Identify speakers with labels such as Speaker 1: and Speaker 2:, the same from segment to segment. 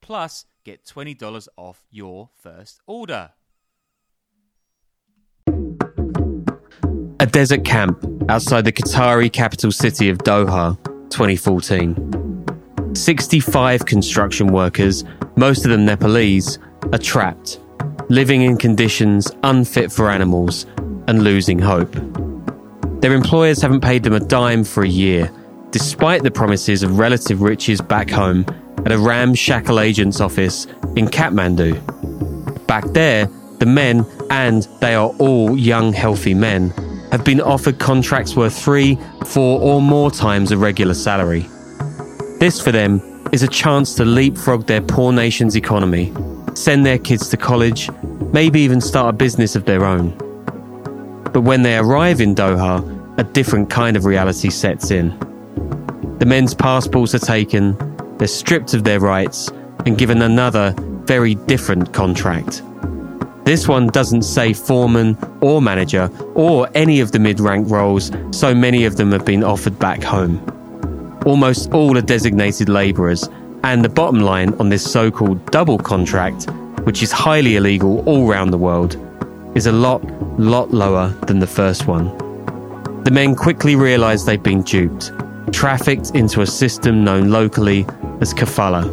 Speaker 1: Plus, get $20 off your first order.
Speaker 2: A desert camp outside the Qatari capital city of Doha, 2014. 65 construction workers, most of them Nepalese, are trapped, living in conditions unfit for animals and losing hope. Their employers haven't paid them a dime for a year, despite the promises of relative riches back home at a ramshackle agent's office in Kathmandu. Back there, the men, and they are all young, healthy men, have been offered contracts worth three, four, or more times a regular salary. This, for them, is a chance to leapfrog their poor nation's economy, send their kids to college, maybe even start a business of their own. But when they arrive in Doha, a different kind of reality sets in. The men's passports are taken, they're stripped of their rights, and given another, very different contract. This one doesn't say foreman or manager or any of the mid rank roles, so many of them have been offered back home. Almost all are designated labourers, and the bottom line on this so called double contract, which is highly illegal all round the world, is a lot, lot lower than the first one. The men quickly realise they've been duped, trafficked into a system known locally as kafala.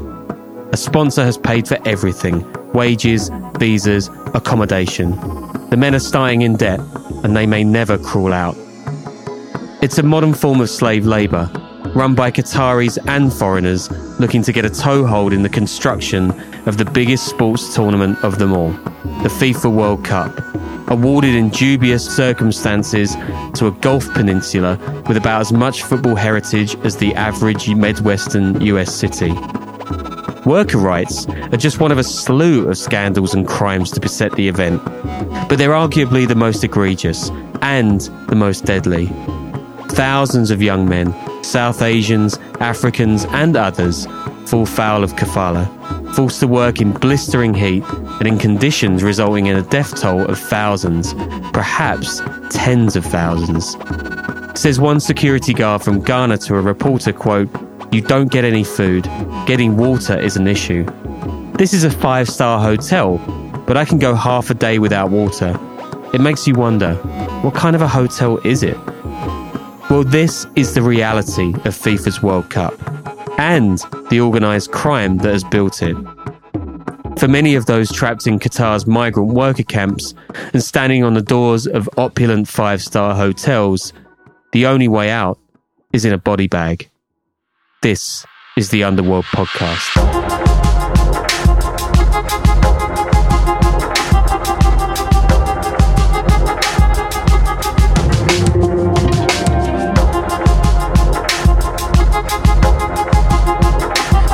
Speaker 2: A sponsor has paid for everything wages, visas, accommodation. The men are staying in debt, and they may never crawl out. It's a modern form of slave labour, run by Qataris and foreigners looking to get a toehold in the construction of the biggest sports tournament of them all, the FIFA World Cup, awarded in dubious circumstances to a Gulf peninsula with about as much football heritage as the average Midwestern US city. Worker rights are just one of a slew of scandals and crimes to beset the event, but they're arguably the most egregious and the most deadly. Thousands of young men, South Asians, Africans, and others fall foul of kafala, forced to work in blistering heat and in conditions resulting in a death toll of thousands, perhaps tens of thousands. Says one security guard from Ghana to a reporter, quote, you don't get any food. Getting water is an issue. This is a five star hotel, but I can go half a day without water. It makes you wonder what kind of a hotel is it? Well, this is the reality of FIFA's World Cup and the organised crime that has built it. For many of those trapped in Qatar's migrant worker camps and standing on the doors of opulent five star hotels, the only way out is in a body bag. This is the Underworld Podcast.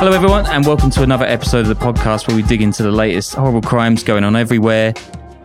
Speaker 1: Hello, everyone, and welcome to another episode of the podcast where we dig into the latest horrible crimes going on everywhere.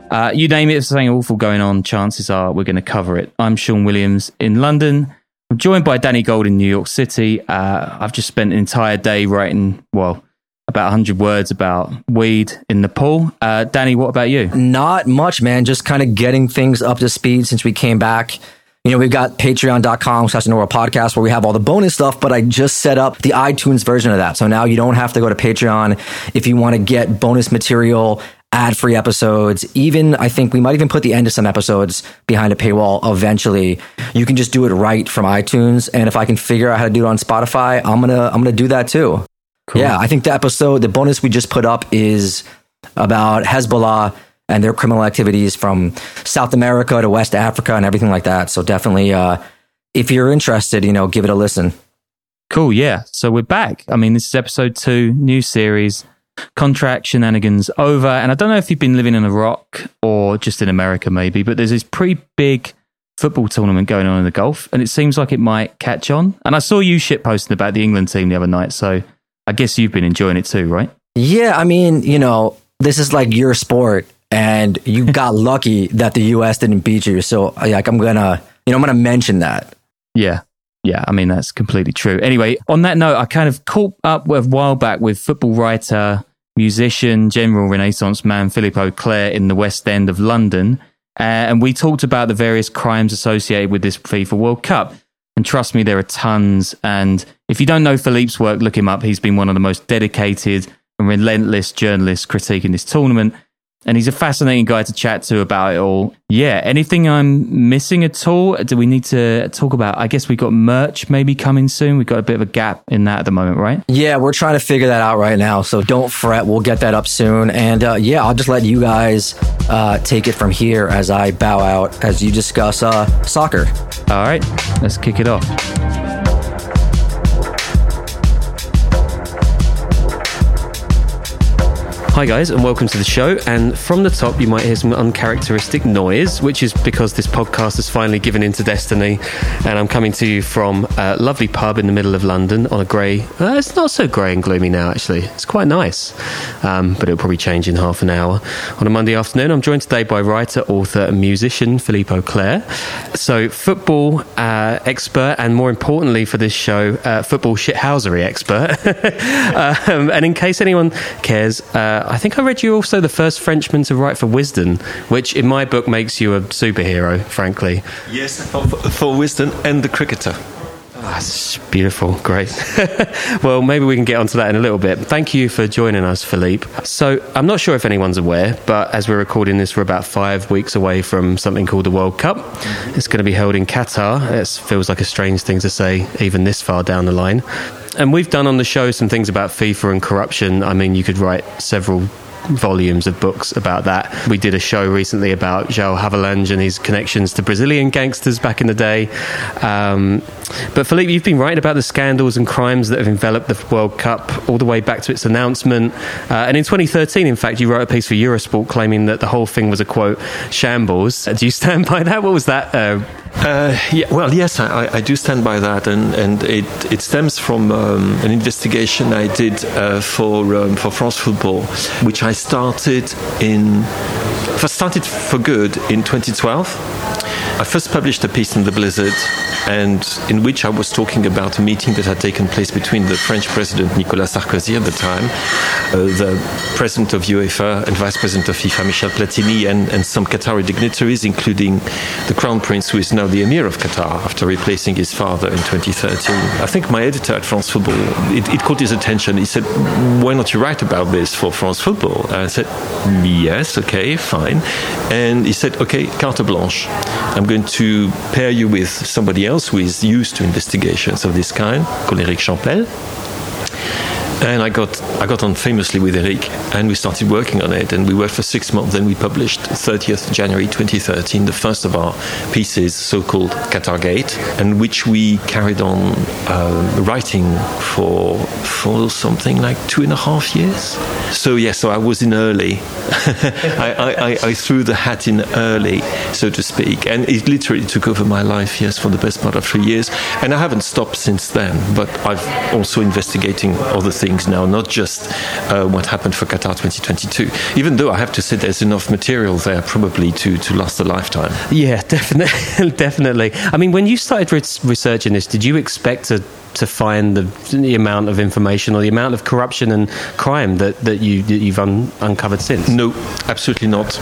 Speaker 1: Uh, you name it, if something awful going on, chances are we're going to cover it. I'm Sean Williams in London. I'm joined by Danny Gold in New York City. Uh, I've just spent an entire day writing, well, about 100 words about weed in Nepal. Uh, Danny, what about you?
Speaker 3: Not much, man. Just kind of getting things up to speed since we came back. You know, we've got patreon.com slash World podcast where we have all the bonus stuff, but I just set up the iTunes version of that. So now you don't have to go to Patreon if you want to get bonus material ad free episodes. Even, I think we might even put the end of some episodes behind a paywall eventually. You can just do it right from iTunes. And if I can figure out how to do it on Spotify, I'm going to, I'm going to do that too. Cool. Yeah. I think the episode, the bonus we just put up is about Hezbollah and their criminal activities from South America to West Africa and everything like that. So definitely, uh, if you're interested, you know, give it a listen.
Speaker 2: Cool. Yeah. So we're back. I mean, this is episode two, new series, contract shenanigans over. And I don't know if you've been living in a rock or just in America, maybe, but there's this pretty big football tournament going on in the Gulf, and it seems like it might catch on. And I saw you shit posting about the England team the other night, so I guess you've been enjoying it too, right?
Speaker 3: Yeah. I mean, you know, this is like your sport, and you got lucky that the U.S. didn't beat you. So, like, I'm gonna, you know, I'm gonna mention that.
Speaker 2: Yeah. Yeah, I mean, that's completely true. Anyway, on that note, I kind of caught up a while back with football writer, musician, general Renaissance man Philippe Auclair in the West End of London. Uh, and we talked about the various crimes associated with this FIFA World Cup. And trust me, there are tons. And if you don't know Philippe's work, look him up. He's been one of the most dedicated and relentless journalists critiquing this tournament and he's a fascinating guy to chat to about it all. Yeah, anything I'm missing at all? Do we need to talk about? I guess we've got merch maybe coming soon. We've got a bit of a gap in that at the moment, right?
Speaker 3: Yeah, we're trying to figure that out right now. So don't fret. We'll get that up soon. And uh, yeah, I'll just let you guys uh, take it from here as I bow out as you discuss uh, soccer.
Speaker 2: All right, let's kick it off. Hi, guys, and welcome to the show. And from the top, you might hear some uncharacteristic noise, which is because this podcast has finally given into destiny. And I'm coming to you from a lovely pub in the middle of London on a grey. Uh, it's not so grey and gloomy now, actually. It's quite nice, um, but it'll probably change in half an hour. On a Monday afternoon, I'm joined today by writer, author, and musician Philippe Auclair. So, football uh, expert, and more importantly for this show, uh, football shithousery expert. um, and in case anyone cares, uh, I think I read you also the first Frenchman to write for Wisden, which in my book makes you a superhero, frankly.
Speaker 4: Yes, for, for Wisden and the cricketer.
Speaker 2: Ah, oh, that's beautiful. Great. well, maybe we can get onto that in a little bit. Thank you for joining us, Philippe. So, I'm not sure if anyone's aware, but as we're recording this, we're about five weeks away from something called the World Cup. It's going to be held in Qatar. It feels like a strange thing to say, even this far down the line. And we've done on the show some things about FIFA and corruption. I mean, you could write several volumes of books about that. We did a show recently about João Havelange and his connections to Brazilian gangsters back in the day. Um, but Philippe, you've been writing about the scandals and crimes that have enveloped the World Cup all the way back to its announcement. Uh, and in 2013, in fact, you wrote a piece for Eurosport claiming that the whole thing was a quote shambles. Do you stand by that? What was that? Uh,
Speaker 4: uh, yeah, well, yes, I, I, do stand by that, and, and it, it stems from um, an investigation I did uh, for um, for France Football, which I started in first started for good in 2012. I first published a piece in the Blizzard, and in which I was talking about a meeting that had taken place between the French President Nicolas Sarkozy at the time, uh, the President of UEFA and Vice President of FIFA Michel Platini, and, and some Qatari dignitaries, including the Crown Prince, who is now the Emir of Qatar after replacing his father in 2013. I think my editor at France Football, it, it caught his attention. He said, "Why not you write about this for France Football?" And I said, "Yes, okay, fine." And he said, "Okay, carte blanche." I'm going to pair you with somebody else who is used to investigations of this kind, called Eric Champel. And I got I got on famously with Eric, and we started working on it. And we worked for six months. Then we published 30th January 2013 the first of our pieces, so-called Qatar Gate, and which we carried on uh, writing for for something like two and a half years. So yes, yeah, so I was in early. I, I, I, threw the hat in early, so to speak, and it literally took over my life. Yes, for the best part of three years, and I haven't stopped since then. But I've also investigating other things things now, not just uh, what happened for Qatar 2022. Even though I have to say there's enough material there probably to, to last a lifetime.
Speaker 2: Yeah, definitely. definitely. I mean, when you started re- researching this, did you expect to to find the, the amount of information or the amount of corruption and crime that, that, you, that you've un- uncovered since?
Speaker 4: No, absolutely not.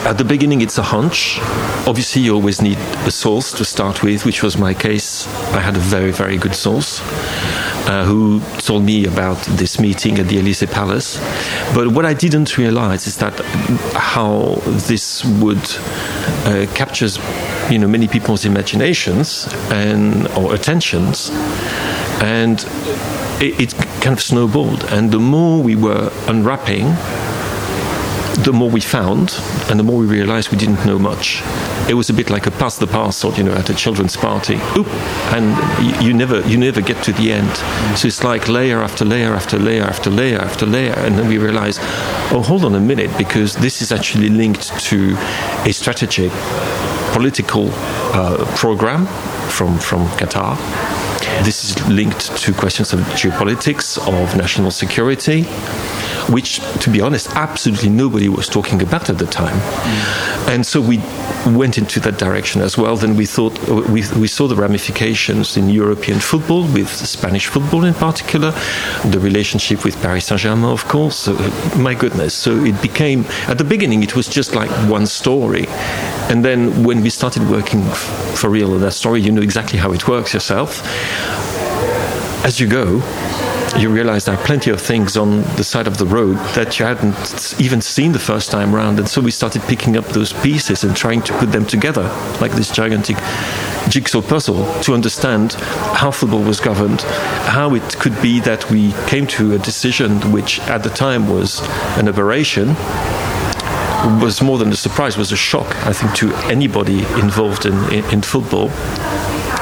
Speaker 4: At the beginning, it's a hunch. Obviously, you always need a source to start with, which was my case. I had a very, very good source uh, who told me about this meeting at the Elysee Palace. But what I didn't realize is that how this would uh, captures, you know, many people's imaginations and or attentions, and it, it kind of snowballed. And the more we were unwrapping, the more we found, and the more we realized we didn't know much. It was a bit like a pass the parcel, you know, at a children's party. Oop, and you, never you never get to the end. So it's like layer after layer after layer after layer after layer, and then we realize, oh, hold on a minute, because this is actually linked to a strategic political uh, program from from Qatar. This is linked to questions of geopolitics, of national security which, to be honest, absolutely nobody was talking about at the time. Mm. And so we went into that direction as well. Then we thought we, we saw the ramifications in European football, with Spanish football in particular, the relationship with Paris Saint Germain, of course. So, my goodness. So it became, at the beginning, it was just like one story. And then when we started working for real on that story, you know exactly how it works yourself. As you go, you realize there are plenty of things on the side of the road that you hadn't even seen the first time around. And so we started picking up those pieces and trying to put them together like this gigantic jigsaw puzzle to understand how football was governed, how it could be that we came to a decision which at the time was an aberration was more than a surprise, was a shock, I think, to anybody involved in, in, in football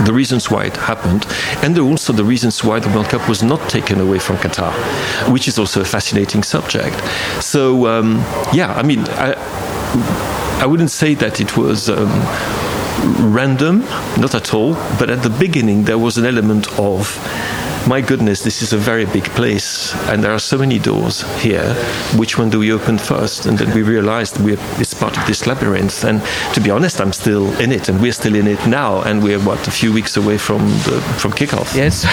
Speaker 4: the reasons why it happened, and also the reasons why the World Cup was not taken away from Qatar, which is also a fascinating subject. So, um, yeah, I mean, I, I wouldn't say that it was. Um, random, not at all, but at the beginning there was an element of my goodness, this is a very big place, and there are so many doors here. Which one do we open first? And then we realized we're it's part of this labyrinth. And to be honest, I'm still in it, and we're still in it now, and we're what a few weeks away from the, from kickoff.
Speaker 2: Yes,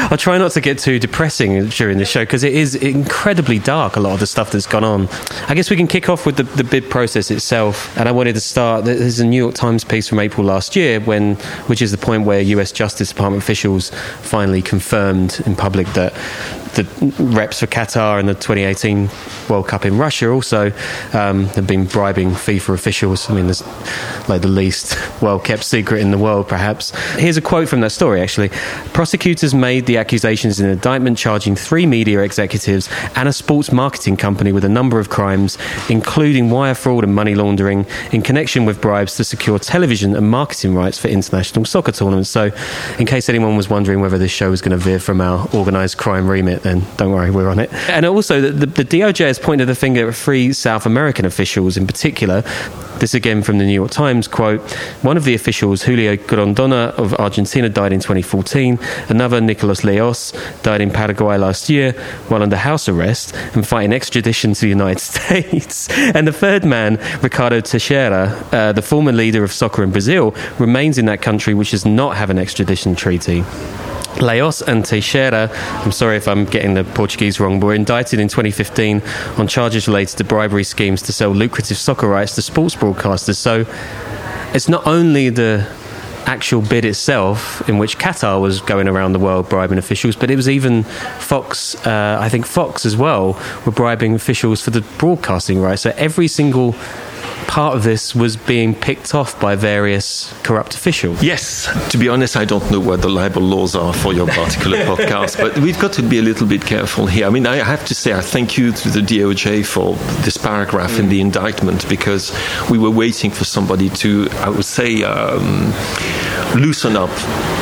Speaker 2: I'll try not to get too depressing during the show because it is incredibly dark. A lot of the stuff that's gone on. I guess we can kick off with the, the bid process itself, and I wanted to start. There's a New York Times piece from April last year, when which is the point where U.S. Justice Department officials finally confirmed confirmed in public that the reps for Qatar and the 2018 World Cup in Russia also um, have been bribing FIFA officials. I mean, there's like the least well kept secret in the world, perhaps. Here's a quote from that story, actually. Prosecutors made the accusations in an indictment charging three media executives and a sports marketing company with a number of crimes, including wire fraud and money laundering, in connection with bribes to secure television and marketing rights for international soccer tournaments. So, in case anyone was wondering whether this show was going to veer from our organised crime remit, then don't worry, we're on it. And also, the, the, the DOJ has pointed the finger at three South American officials in particular. This again from the New York Times quote One of the officials, Julio Grondona of Argentina, died in 2014. Another, Nicolas Leoz, died in Paraguay last year while under house arrest and fighting extradition to the United States. and the third man, Ricardo Teixeira, uh, the former leader of soccer in Brazil, remains in that country which does not have an extradition treaty. Leoz and Teixeira, I'm sorry if I'm getting the Portuguese wrong, but were indicted in 2015 on charges related to bribery schemes to sell lucrative soccer rights to sports broadcasters. So it's not only the actual bid itself, in which Qatar was going around the world bribing officials, but it was even Fox, uh, I think Fox as well, were bribing officials for the broadcasting rights. So every single part of this was being picked off by various corrupt officials.
Speaker 4: Yes. To be honest, I don't know what the libel laws are for your particular podcast, but we've got to be a little bit careful here. I mean, I have to say, I thank you to the DOJ for this paragraph mm. in the indictment because we were waiting for somebody to, I would say, um, loosen up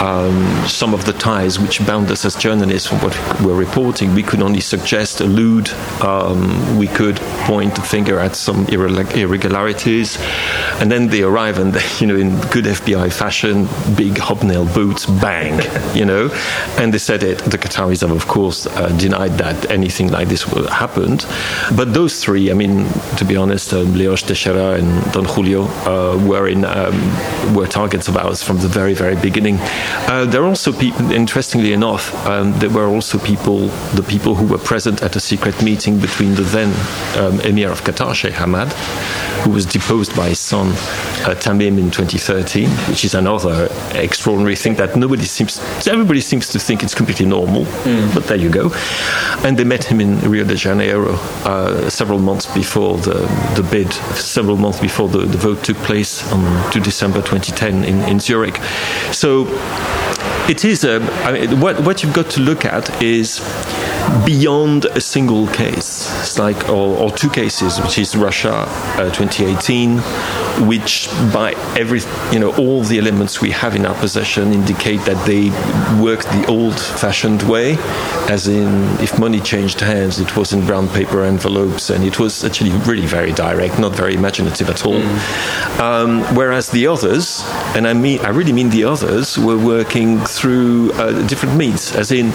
Speaker 4: um, some of the ties which bound us as journalists from what we're reporting. We could only suggest, allude, um, we could point the finger at some irregularities, and then they arrive and, they, you know, in good FBI fashion, big hobnail boots, bang, you know, and they said it. The Qataris have, of course, uh, denied that anything like this happened. But those three, I mean, to be honest, um, Leoz Teixeira and Don Julio uh, were in um, were targets of ours from the very, very very beginning. Uh, there are also people, interestingly enough, um, there were also people, the people who were present at a secret meeting between the then um, Emir of Qatar, Sheikh Hamad, who was deposed by his son uh, Tamim in 2013, which is another extraordinary thing that nobody seems, everybody seems to think it's completely normal, mm. but there you go. And they met him in Rio de Janeiro uh, several months before the, the bid, several months before the, the vote took place on to December 2010 in, in Zurich. So it is a, I mean, what, what you've got to look at is beyond a single case. It's like, or, or two cases, which is Russia uh, 2018, which by every, you know, all the elements we have in our possession indicate that they worked the old-fashioned way, as in if money changed hands, it was in brown paper envelopes, and it was actually really very direct, not very imaginative at all. Mm. Um, whereas the others, and I mean, I really mean the others, were working through uh, different means, as in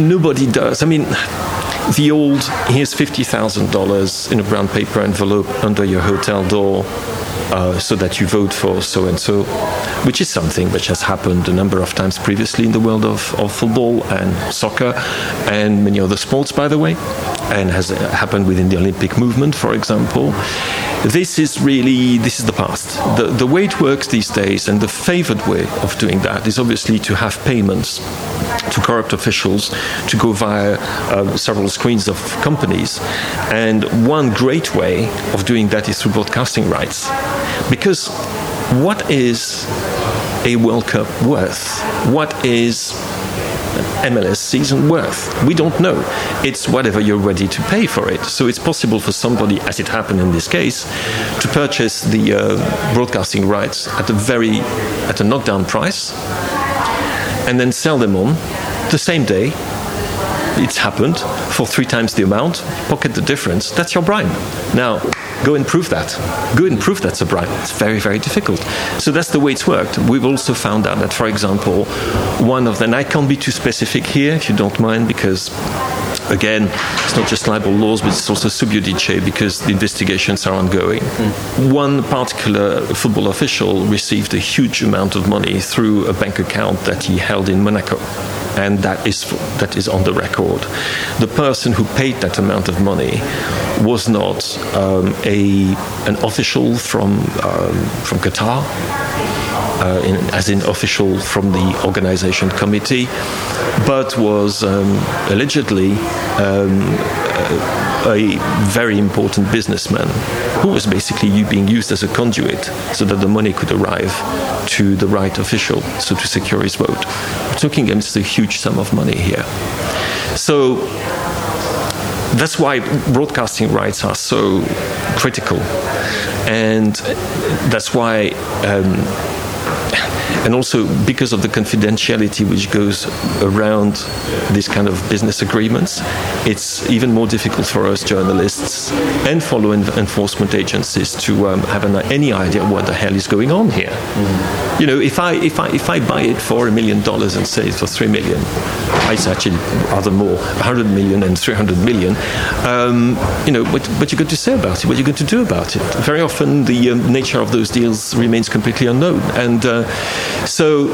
Speaker 4: nobody does. I mean, the old here's fifty thousand dollars in a brown paper envelope under your hotel door. Uh, so that you vote for so and so, which is something which has happened a number of times previously in the world of, of football and soccer and many other sports, by the way, and has happened within the Olympic movement, for example this is really this is the past. The, the way it works these days, and the favored way of doing that, is obviously to have payments to corrupt officials to go via uh, several screens of companies. And one great way of doing that is through broadcasting rights, because what is a World Cup worth? What is MLS season worth? We don't know. It's whatever you're ready to pay for it. So it's possible for somebody, as it happened in this case, to purchase the uh, broadcasting rights at a very at a knockdown price, and then sell them on the same day it's happened for three times the amount, pocket the difference. That's your bribe. Now, go and prove that. Go and prove that's a bribe. It's very, very difficult. So that's the way it's worked. We've also found out that, for example, one of them, I can't be too specific here, if you don't mind, because again, it's not just libel laws, but it's also sub judice because the investigations are ongoing. Mm. One particular football official received a huge amount of money through a bank account that he held in Monaco and that is that is on the record. The person who paid that amount of money was not um, a an official from um, from Qatar. Uh, in, as in official from the organization committee, but was um, allegedly um, a very important businessman who was basically being used as a conduit so that the money could arrive to the right official, so to secure his vote. We're talking against a huge sum of money here. So that's why broadcasting rights are so critical. And that's why um, and also because of the confidentiality which goes around these kind of business agreements, it's even more difficult for us journalists and for law enforcement agencies to um, have an, any idea what the hell is going on here. Mm. You know, if I if I if I buy it for a million dollars and sell it for three million, it's actually rather more, 100 million and 300 million. Um, you know, what, what you're going to say about it, what are you're going to do about it. Very often, the um, nature of those deals remains completely unknown, and uh, so,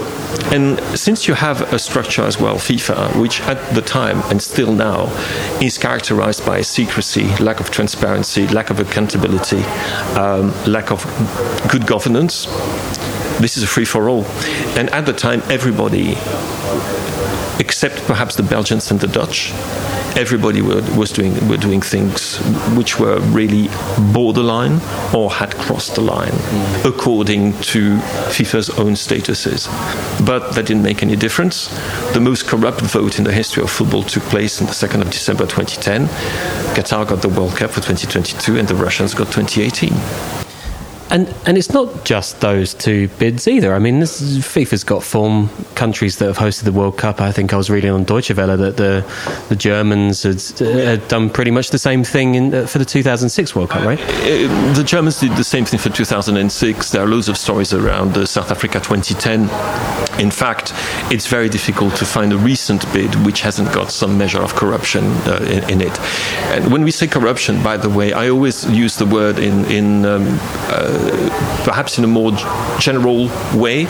Speaker 4: and since you have a structure as well, FIFA, which at the time and still now is characterized by secrecy, lack of transparency, lack of accountability, um, lack of good governance, this is a free for all. And at the time, everybody, except perhaps the Belgians and the Dutch, everybody were, was doing were doing things which were really borderline or had crossed the line according to FIFA's own statuses. But that didn't make any difference. The most corrupt vote in the history of football took place on the 2nd of December 2010. Qatar got the World Cup for 2022 and the Russians got 2018.
Speaker 2: And and it's not just those two bids either. I mean, this is, FIFA's got form countries that have hosted the World Cup. I think I was reading on Deutsche Welle that the the Germans had, had done pretty much the same thing in, uh, for the 2006 World Cup, right?
Speaker 4: Uh, the Germans did the same thing for 2006. There are loads of stories around uh, South Africa 2010. In fact, it's very difficult to find a recent bid which hasn't got some measure of corruption uh, in, in, it. And when we say corruption, by the way, I always use the word in in um, uh, perhaps in a more general way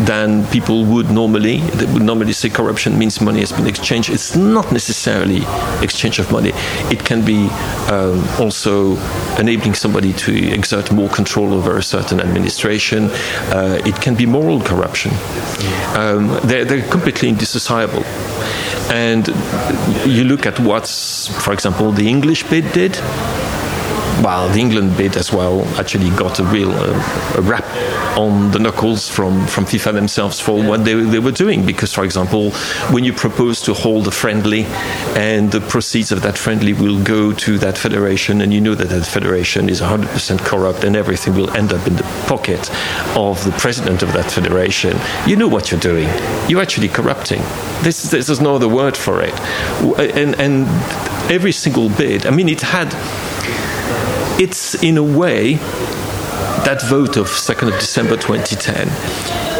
Speaker 4: than people would normally. They would normally say corruption means money has been exchanged. It's not necessarily exchange of money. It can be um, also enabling somebody to exert more control over a certain administration. Uh, it can be moral corruption. Um, they're, they're completely indissociable. And you look at what, for example, the English bid did well, the England bid as well actually got a real uh, a rap on the knuckles from, from FIFA themselves for what they, they were doing. Because, for example, when you propose to hold a friendly and the proceeds of that friendly will go to that federation, and you know that that federation is 100% corrupt and everything will end up in the pocket of the president of that federation, you know what you're doing. You're actually corrupting. This, this, there's no other word for it. And, and every single bid, I mean, it had it's in a way that vote of 2nd of December 2010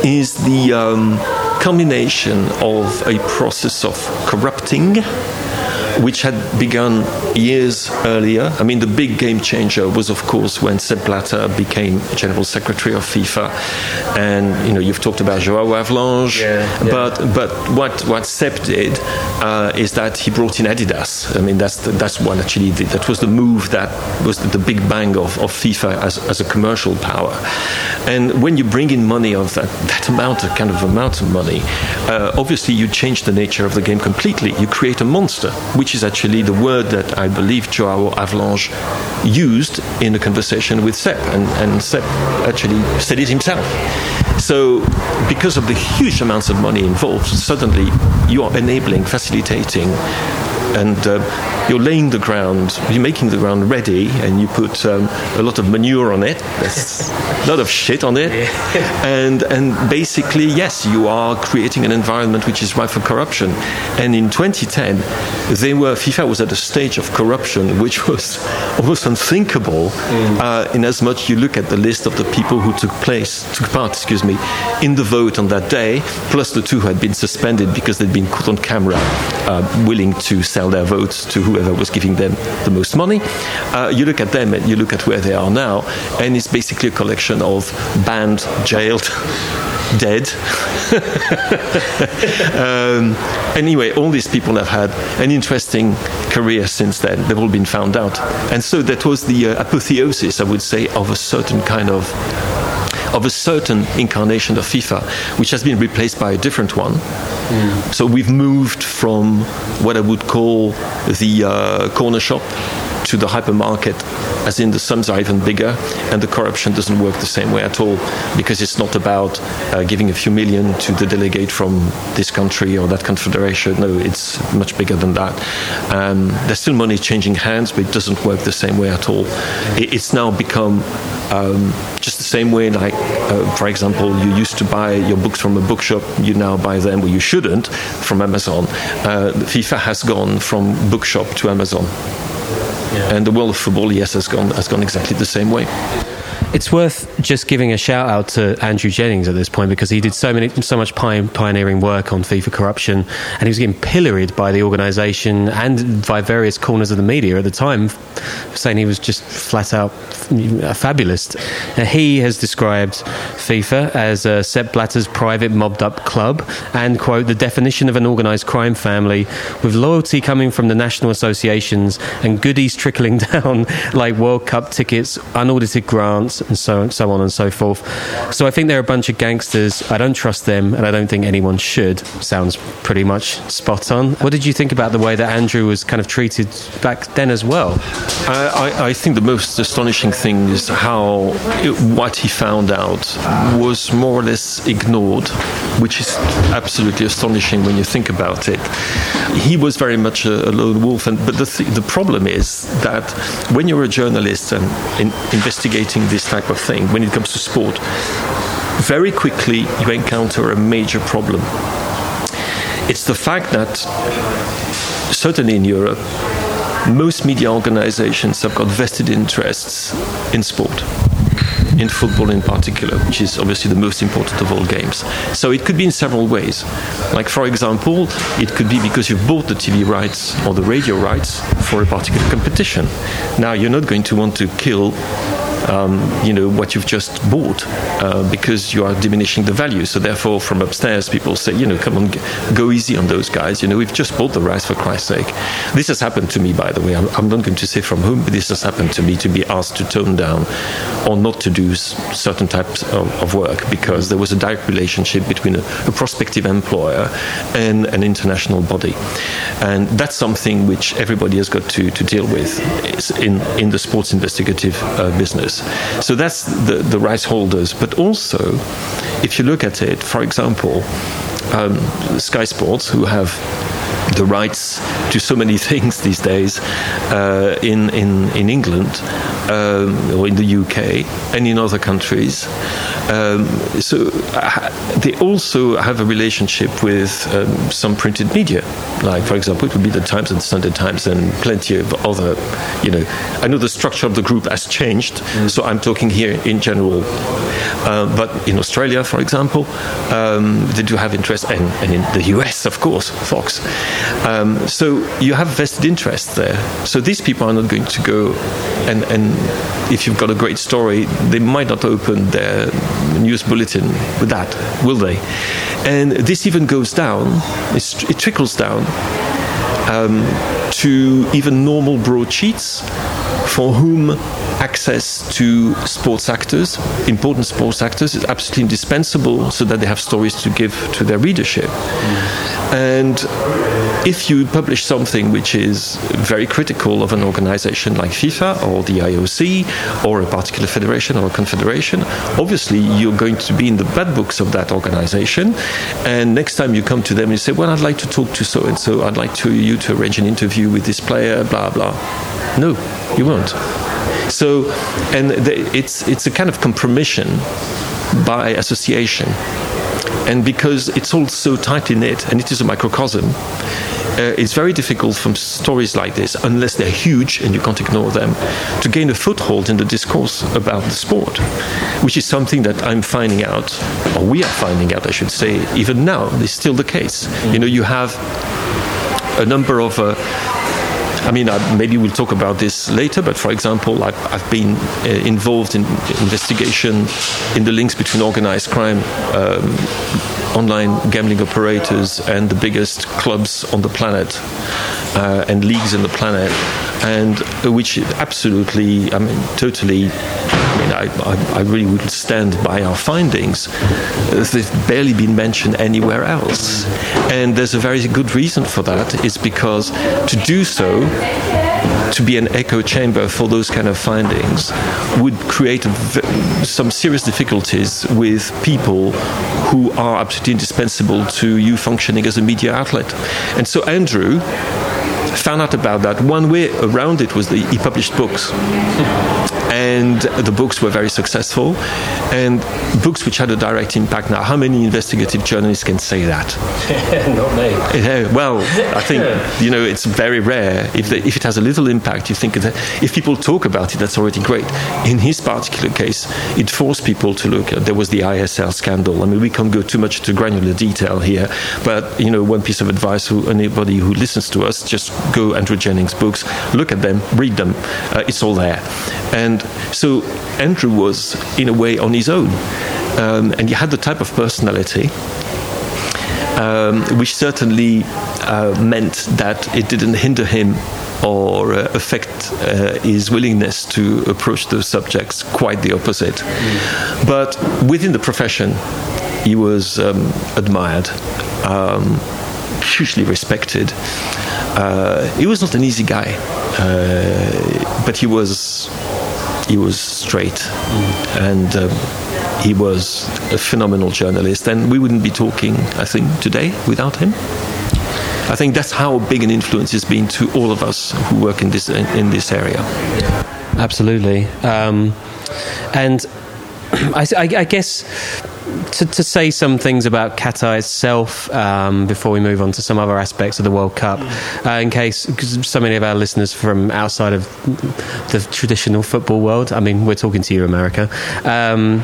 Speaker 4: is the um, culmination of a process of corrupting which had begun years earlier. I mean, the big game changer was, of course, when Sepp Blatter became General Secretary of FIFA. And, you know, you've talked about Joao Havelange, yeah, yeah. but but what, what Sepp did uh, is that he brought in Adidas. I mean, that's, the, that's what actually did. That was the move that was the, the big bang of, of FIFA as, as a commercial power. And when you bring in money of that, that amount, of kind of amount of money, uh, obviously you change the nature of the game completely. You create a monster, which which is actually the word that I believe Joao Havelange used in a conversation with Sepp, and, and Sepp actually said it himself. So, because of the huge amounts of money involved, suddenly you are enabling, facilitating and uh, you're laying the ground, you're making the ground ready, and you put um, a lot of manure on it. There's a lot of shit on it, and and basically, yes, you are creating an environment which is ripe for corruption. And in 2010, they were FIFA was at a stage of corruption which was almost unthinkable. Mm. Uh, in as much you look at the list of the people who took place, took part, excuse me, in the vote on that day, plus the two who had been suspended because they'd been caught on camera, uh, willing to sell their votes to whoever was giving them the most money. Uh, you look at them and you look at where they are now, and it's basically a collection of banned, jailed, dead. um, anyway, all these people have had an interesting career since then. They've all been found out. And so that was the uh, apotheosis, I would say, of a certain kind of of a certain incarnation of FIFA, which has been replaced by a different one. Mm. So we've moved from what I would call the uh, corner shop to the hypermarket, as in the sums are even bigger, and the corruption doesn't work the same way at all, because it's not about uh, giving a few million to the delegate from this country or that confederation. No, it's much bigger than that. Um, there's still money changing hands, but it doesn't work the same way at all. It, it's now become um, just the same way, like, uh, for example, you used to buy your books from a bookshop, you now buy them, well, you shouldn't, from Amazon. Uh, FIFA has gone from bookshop to Amazon. And the world of football, yes, has gone has gone exactly the same way.
Speaker 2: It's worth just giving a shout out to Andrew Jennings at this point because he did so many, so much pioneering work on FIFA corruption, and he was getting pilloried by the organisation and by various corners of the media at the time, saying he was just flat out a fabulous. Now, he has described FIFA as a Sepp Blatter's private mobbed up club, and quote the definition of an organised crime family with loyalty coming from the national associations and goodies trickling down like World Cup tickets, unaudited grants and so so on and so forth. So I think they're a bunch of gangsters. I don't trust them, and I don't think anyone should. Sounds pretty much spot on. What did you think about the way that Andrew was kind of treated back then as well?
Speaker 4: I, I think the most astonishing thing is how it, what he found out was more or less ignored, which is absolutely astonishing when you think about it. He was very much a, a lone wolf, and but the th- the problem is that when you're a journalist and in investigating this type of thing when it comes to sport, very quickly you encounter a major problem. It's the fact that, certainly in Europe, most media organizations have got vested interests in sport in football in particular, which is obviously the most important of all games. So it could be in several ways. Like, for example, it could be because you've bought the TV rights or the radio rights for a particular competition. Now, you're not going to want to kill um, you know, what you've just bought uh, because you are diminishing the value. So therefore, from upstairs, people say, you know, come on, go easy on those guys. You know, we've just bought the rights for Christ's sake. This has happened to me, by the way. I'm, I'm not going to say from whom, but this has happened to me to be asked to tone down or not to do certain types of, of work because there was a direct relationship between a, a prospective employer and an international body. And that's something which everybody has got to, to deal with in, in the sports investigative uh, business. So that's the, the rights holders. But also, if you look at it, for example, um, Sky Sports, who have the rights to so many things these days uh, in, in, in England um, or in the UK and in other countries. Um, so uh, they also have a relationship with um, some printed media, like for example, it would be the Times and the Sunday Times and plenty of other. You know, I know the structure of the group has changed, mm. so I'm talking here in general. Uh, but in Australia, for example, um, they do have interest, and, and, in the US, of course, Fox. Um, so you have vested interest there. So these people are not going to go and, and if you've got a great story, they might not open their news bulletin with that, will they? And this even goes down, it trickles down um, to even normal broadsheets for whom access to sports actors, important sports actors, is absolutely indispensable so that they have stories to give to their readership. Mm. And if you publish something which is very critical of an organization like FIFA or the IOC or a particular federation or a confederation, obviously you're going to be in the bad books of that organization. And next time you come to them you say, Well, I'd like to talk to so and so, I'd like to, you to arrange an interview with this player, blah, blah. No, you won't. So, and it's it's a kind of compromission by association, and because it's all so tightly knit, and it is a microcosm. Uh, it's very difficult from stories like this, unless they're huge and you can't ignore them, to gain a foothold in the discourse about the sport, which is something that I'm finding out, or we are finding out, I should say, even now. It's still the case. You know, you have a number of uh, I mean, uh, maybe we'll talk about this later, but for example, I've, I've been uh, involved in investigation in the links between organized crime, um, online gambling operators, and the biggest clubs on the planet uh, and leagues on the planet, and which absolutely, I mean, totally I, I, I, really would stand by our findings. They've barely been mentioned anywhere else. And there's a very good reason for that, is because to do so, to be an echo chamber for those kind of findings would create some serious difficulties with people who are absolutely indispensable to you functioning as a media outlet. And so Andrew found out about that. One way around it was that he published books and the books were very successful. And books which had a direct impact. Now how many investigative journalists can say that?
Speaker 3: Not me
Speaker 4: yeah, well i think you know it's very rare. If, they, if it has a little impact you think that if people talk about it that's already great. In his particular case it forced people to look there was the isl scandal. I mean we can't go too much into granular detail here but you know one piece of advice who anybody who listens to us just go andrew jennings books look at them read them. Uh, it's all there. And so Andrew was, in a way, on his own. Um, and he had the type of personality um, which certainly uh, meant that it didn't hinder him or uh, affect uh, his willingness to approach those subjects, quite the opposite. Mm. But within the profession, he was um, admired, um, hugely respected. Uh, he was not an easy guy, uh, but he was he was straight, mm. and um, he was a phenomenal journalist. And we wouldn't be talking, I think, today without him. I think that's how big an influence he's been to all of us who work in this in, in this area.
Speaker 2: Absolutely, um, and I, I, I guess to, to, say some things about Qatar itself um, before we move on to some other aspects of the World Cup, uh, in case so many of our listeners from outside of the traditional football world. I mean, we're talking to you, America. Um,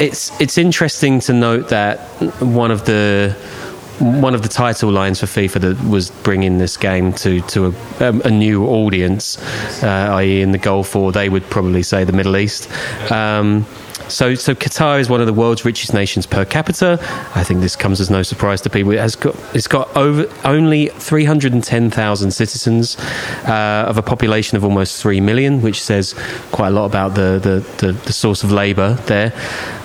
Speaker 2: it's it's interesting to note that one of the one of the title lines for FIFA that was bringing this game to to a, um, a new audience, uh, i.e., in the Gulf, or they would probably say the Middle East. Um, so, so Qatar is one of the world's richest nations per capita. I think this comes as no surprise to people. It has got it's got over only 310,000 citizens uh, of a population of almost three million, which says quite a lot about the the, the, the source of labour there.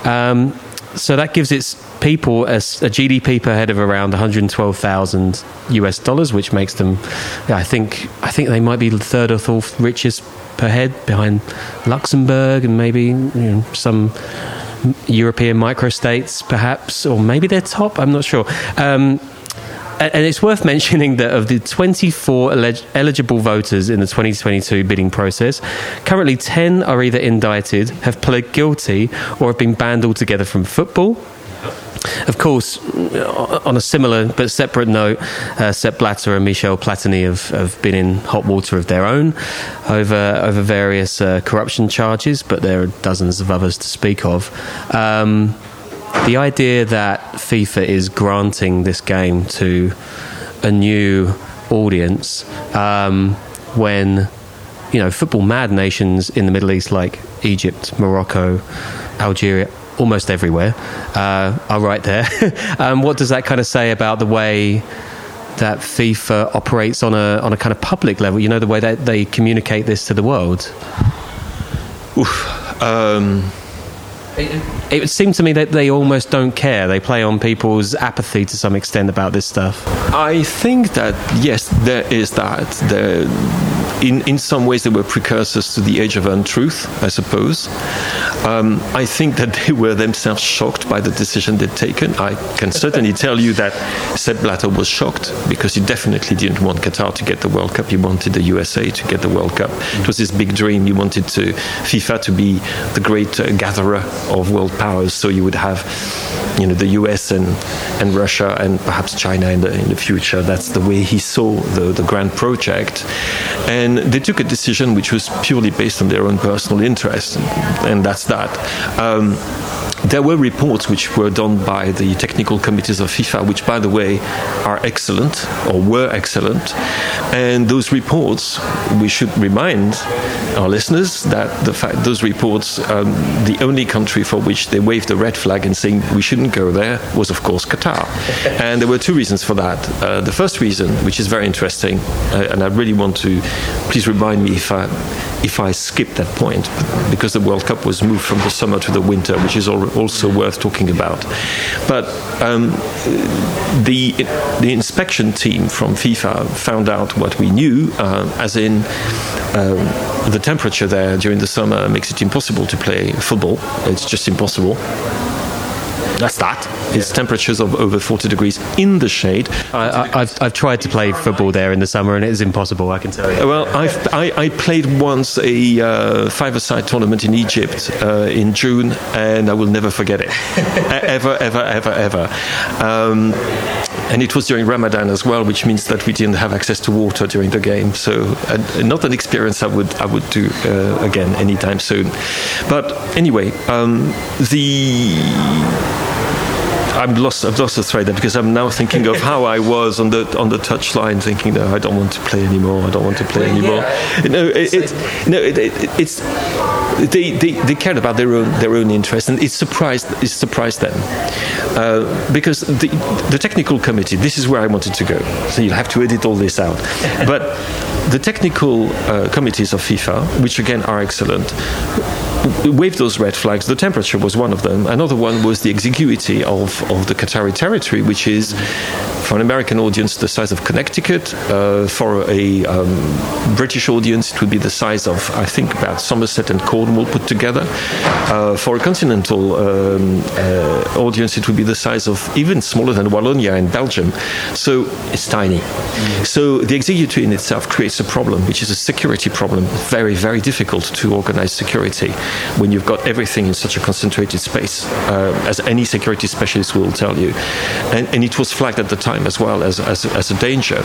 Speaker 2: Um, so that gives its people a, a, GDP per head of around 112,000 US dollars, which makes them, I think, I think they might be the third or fourth richest per head behind Luxembourg and maybe you know, some European microstates, perhaps, or maybe they're top. I'm not sure. Um, and it's worth mentioning that of the 24 eligible voters in the 2022 bidding process, currently 10 are either indicted, have pled guilty, or have been banned altogether from football, of course, on a similar but separate note, uh, Sepp Blatter and Michel Platini have, have been in hot water of their own over over various uh, corruption charges, but there are dozens of others to speak of. Um, the idea that FIFA is granting this game to a new audience um, when you know football mad nations in the Middle East like Egypt, Morocco, Algeria almost everywhere uh, are right there. um, what does that kind of say about the way that FIFA operates on a on a kind of public level? You know, the way that they communicate this to the world.
Speaker 4: Oof. Um.
Speaker 2: It, it would seem to me that they almost don't care. They play on people's apathy to some extent about this stuff.
Speaker 4: I think that yes, there is that. There, in, in some ways, they were precursors to the age of untruth, I suppose. Um, I think that they were themselves shocked by the decision they'd taken. I can certainly tell you that Sepp Blatter was shocked because he definitely didn't want Qatar to get the World Cup. He wanted the USA to get the World Cup. It was his big dream. He wanted to FIFA to be the great uh, gatherer of world powers. So you would have, you know, the US and, and Russia and perhaps China in the in the future. That's the way he saw the, the grand project. And they took a decision which was purely based on their own personal interest, and that's that. Um, there were reports which were done by the technical committees of FIFA, which, by the way, are excellent or were excellent. And those reports, we should remind our listeners that the fact those reports, um, the only country for which they waved the red flag and saying we shouldn't go there was, of course, Qatar. and there were two reasons for that. Uh, the first reason, which is very interesting, uh, and I really want to please remind me if I if I skip that point, because the World Cup was moved from the summer to the winter, which is also worth talking about. But um, the the inspection team from FIFA found out what we knew, uh, as in um, the temperature there during the summer makes it impossible to play football. It's just impossible. That's that. It's temperatures of over 40 degrees in the shade.
Speaker 2: I, have I've tried to play football there in the summer and it is impossible, I can tell you.
Speaker 4: Well, I've, I, I played once a uh, five-a-side tournament in Egypt uh, in June and I will never forget it. ever, ever, ever, ever. Um, and it was during Ramadan as well, which means that we didn't have access to water during the game. So, uh, not an experience I would I would do uh, again anytime soon. But anyway, um, the I'm lost. I've lost the thread there because I'm now thinking of how I was on the on the touchline, thinking, no, I don't want to play anymore. I don't want to play anymore. Yeah. No, it, it, no, it, it's they, they, they cared about their own their own interest, and it surprised it surprised them uh, because the the technical committee. This is where I wanted to go. So you'll have to edit all this out, but the technical uh, committees of FIFA, which again are excellent, waved those red flags. The temperature was one of them. Another one was the exiguity of, of the Qatari territory, which is, for an American audience, the size of Connecticut. Uh, for a um, British audience, it would be the size of, I think, about Somerset and Cornwall put together. Uh, for a continental um, uh, audience, it would be the size of even smaller than Wallonia in Belgium. So it's tiny. So the exiguity in itself creates a problem, which is a security problem. Very, very difficult to organize security when you've got everything in such a concentrated space, uh, as any security specialist will tell you. And, and, it was flagged at the time time as well as, as, as a danger.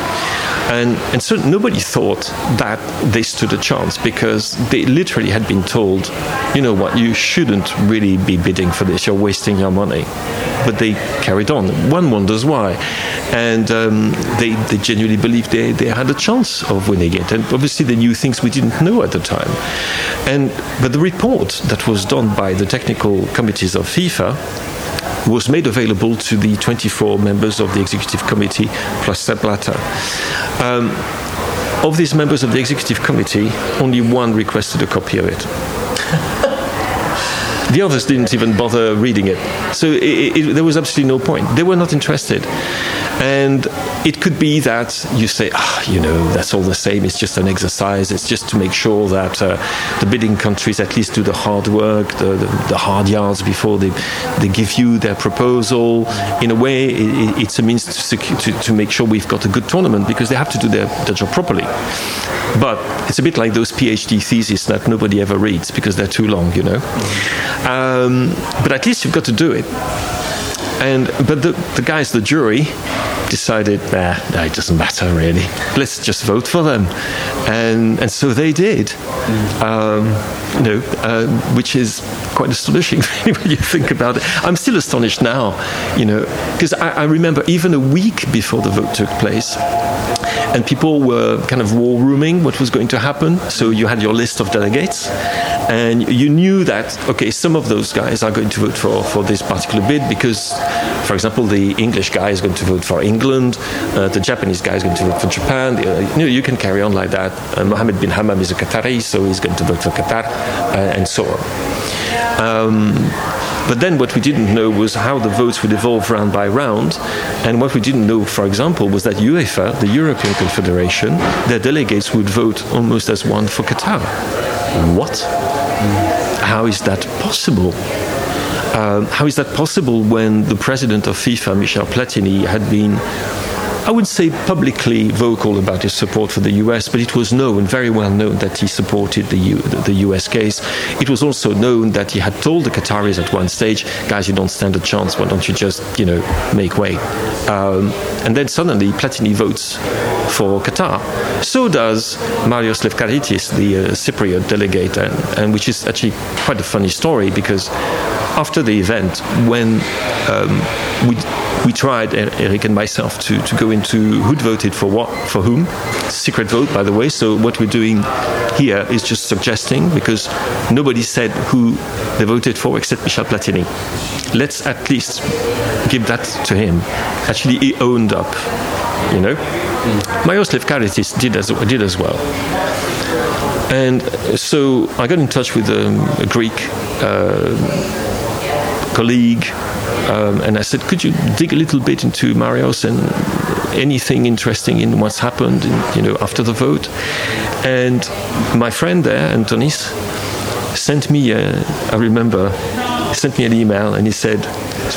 Speaker 4: And, and so nobody thought that they stood a chance because they literally had been told, you know what, you shouldn't really be bidding for this, you're wasting your money. But they carried on. One wonders why. And um, they, they genuinely believed they, they had a chance of winning it. And obviously, they knew things we didn't know at the time. And, but the report that was done by the technical committees of FIFA was made available to the 24 members of the executive committee plus Sepp Blatter. Um, of these members of the executive committee, only one requested a copy of it. The others didn't even bother reading it. So it, it, there was absolutely no point. They were not interested. And it could be that you say, ah, you know, that's all the same. It's just an exercise. It's just to make sure that uh, the bidding countries at least do the hard work, the, the, the, hard yards before they, they give you their proposal. In a way, it, it's a means to, to, to, make sure we've got a good tournament because they have to do their, their job properly. But it's a bit like those PhD theses that nobody ever reads because they're too long, you know. Um, but at least you've got to do it. And but the, the guys, the jury, decided, nah, it doesn't matter really. Let's just vote for them, and and so they did. Mm. Um, you know, uh, which is quite astonishing when you think about it. I'm still astonished now, you know, because I, I remember even a week before the vote took place, and people were kind of war rooming what was going to happen. So you had your list of delegates, and you knew that okay, some of those guys are going to vote for for this particular bid because, for example, the English guy is going to vote for England, uh, the Japanese guy is going to vote for Japan. Uh, you know, you can carry on like that. Uh, Mohammed bin Hammam is a Qatari, so he's going to vote for Qatar, uh, and so on. Um, but then what we didn't know was how the votes would evolve round by round. And what we didn't know, for example, was that UEFA, the European Confederation, their delegates would vote almost as one for Qatar. What? How is that possible? Uh, how is that possible when the president of FIFA, Michel Platini, had been I would say publicly vocal about his support for the US, but it was known, very well known, that he supported the, U, the US case. It was also known that he had told the Qataris at one stage, guys, you don't stand a chance, why don't you just, you know, make way? Um, and then suddenly Platini votes for Qatar. So does Marios Lefkaritis, the uh, Cypriot delegate, and, and, which is actually quite a funny story because after the event, when um, we we tried Eric and myself to, to go into who voted for what for whom. Secret vote by the way. So what we're doing here is just suggesting because nobody said who they voted for except Michel Platini. Let's at least give that to him. Actually he owned up you know? Mm. Lefkaritis did as, did as well. And so I got in touch with um, a Greek uh, colleague um, and I said, could you dig a little bit into Marios and anything interesting in what's happened, in, you know, after the vote? And my friend there, Antonis, sent me, a, I remember, he sent me an email and he said,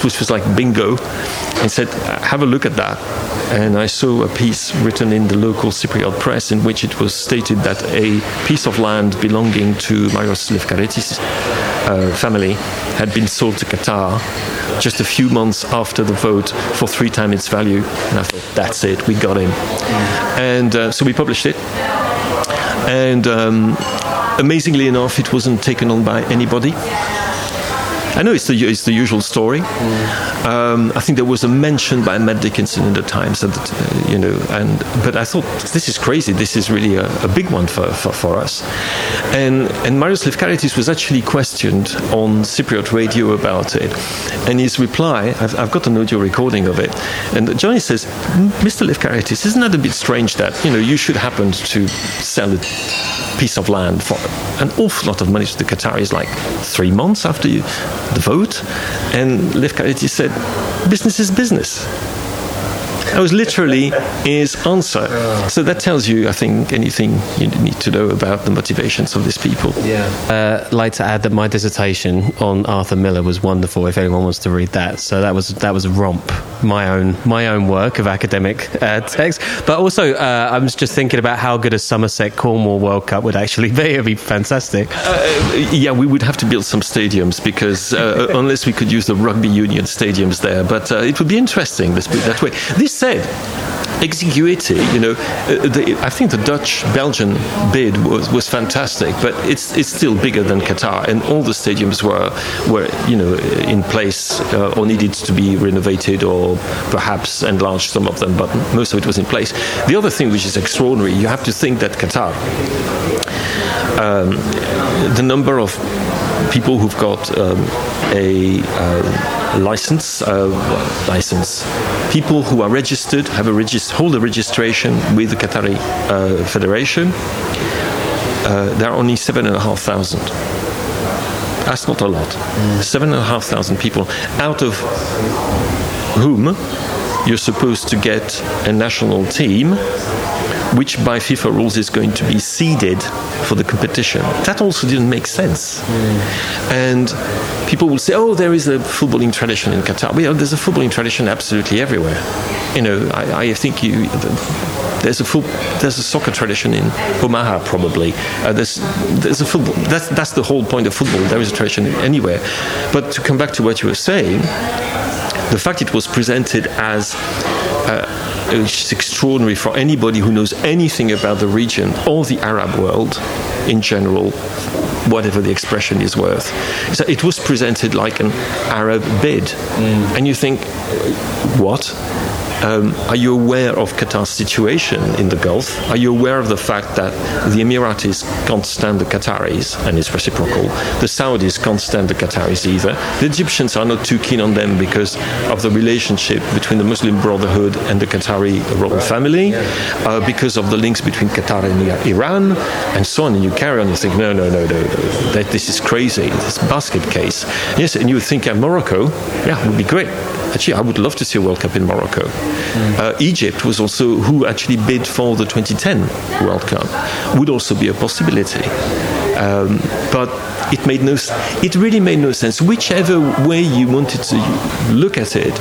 Speaker 4: which was like bingo, and said, have a look at that. And I saw a piece written in the local Cypriot press in which it was stated that a piece of land belonging to Marios Lefkaritis' uh, family had been sold to Qatar just a few months after the vote for three times its value. And I thought, that's it, we got him. And uh, so we published it. And um, amazingly enough, it wasn't taken on by anybody. I know it's the it's the usual story. Mm. Um, I think there was a mention by Matt Dickinson in the Times that uh, you know, and but I thought this is crazy. This is really a, a big one for, for, for, us. And and Marios Lefkaritis was actually questioned on Cypriot radio about it, and his reply, I've, I've got an audio recording of it, and Johnny says, Mr. Lefkaritis, isn't that a bit strange that you know you should happen to sell a piece of land for an awful lot of money to the Qataris, like three months after you, the vote. And Lev said, business is business. That was literally his answer. So that tells you, I think, anything you need to know about the motivations of these people.
Speaker 2: Yeah. Uh, like to add that my dissertation on Arthur Miller was wonderful. If anyone wants to read that, so that was that was a romp. My own my own work of academic uh, text, but also uh, I was just thinking about how good a Somerset Cornwall World Cup would actually be. It'd be fantastic.
Speaker 4: Uh, yeah, we would have to build some stadiums because uh, unless we could use the rugby union stadiums there, but uh, it would be interesting. Let's put it that way. This said, exiguity, you know, uh, the, I think the Dutch Belgian bid was, was fantastic, but it's it's still bigger than Qatar, and all the stadiums were were you know in place uh, or needed to be renovated or perhaps enlarged some of them, but most of it was in place. The other thing which is extraordinary, you have to think that Qatar, um, the number of people who've got um, a uh, license, uh, license, people who are registered, have a regist- hold a registration with the Qatari uh, Federation. Uh, there are only seven and a half thousand. That's not a lot. Mm. Seven and a half thousand people, out of whom you're supposed to get a national team which by FIFA rules is going to be seeded for the competition. That also didn't make sense. Mm. And people will say, oh, there is a footballing tradition in Qatar. Well, there's a footballing tradition absolutely everywhere. You know, I, I think you. There's a full, there's a soccer tradition in Omaha probably. Uh, there's there's a football. That's that's the whole point of football. There is a tradition anywhere. But to come back to what you were saying, the fact it was presented as uh, it's extraordinary for anybody who knows anything about the region or the Arab world in general, whatever the expression is worth. So it was presented like an Arab bid. Mm. And you think, what? Um, are you aware of Qatar's situation in the Gulf? Are you aware of the fact that the Emiratis can't stand the Qataris, and it's reciprocal? The Saudis can't stand the Qataris either. The Egyptians are not too keen on them because of the relationship between the Muslim Brotherhood and the Qatari royal family, uh, because of the links between Qatar and Iran, and so on. And you carry on, you think, no, no, no, no, no that this is crazy, this basket case. Yes, and you think, uh, Morocco, yeah, would be great actually, I would love to see a World Cup in Morocco. Mm. Uh, Egypt was also who actually bid for the 2010 World Cup. Would also be a possibility. Um, but it made no. It really made no sense. Whichever way you wanted to look at it,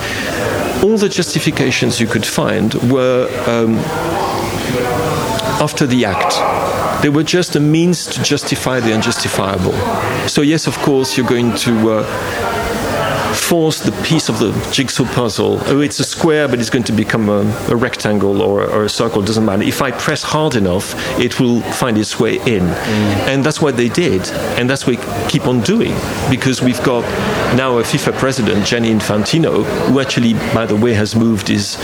Speaker 4: all the justifications you could find were um, after the act. They were just a means to justify the unjustifiable. So yes, of course, you're going to. Uh, force the piece of the jigsaw puzzle. Oh, it's a square, but it's going to become a, a rectangle or, or, a circle. It doesn't matter. If I press hard enough, it will find its way in. Mm. And that's what they did. And that's what we keep on doing because we've got now a FIFA president, Gianni Infantino, who actually, by the way, has moved his,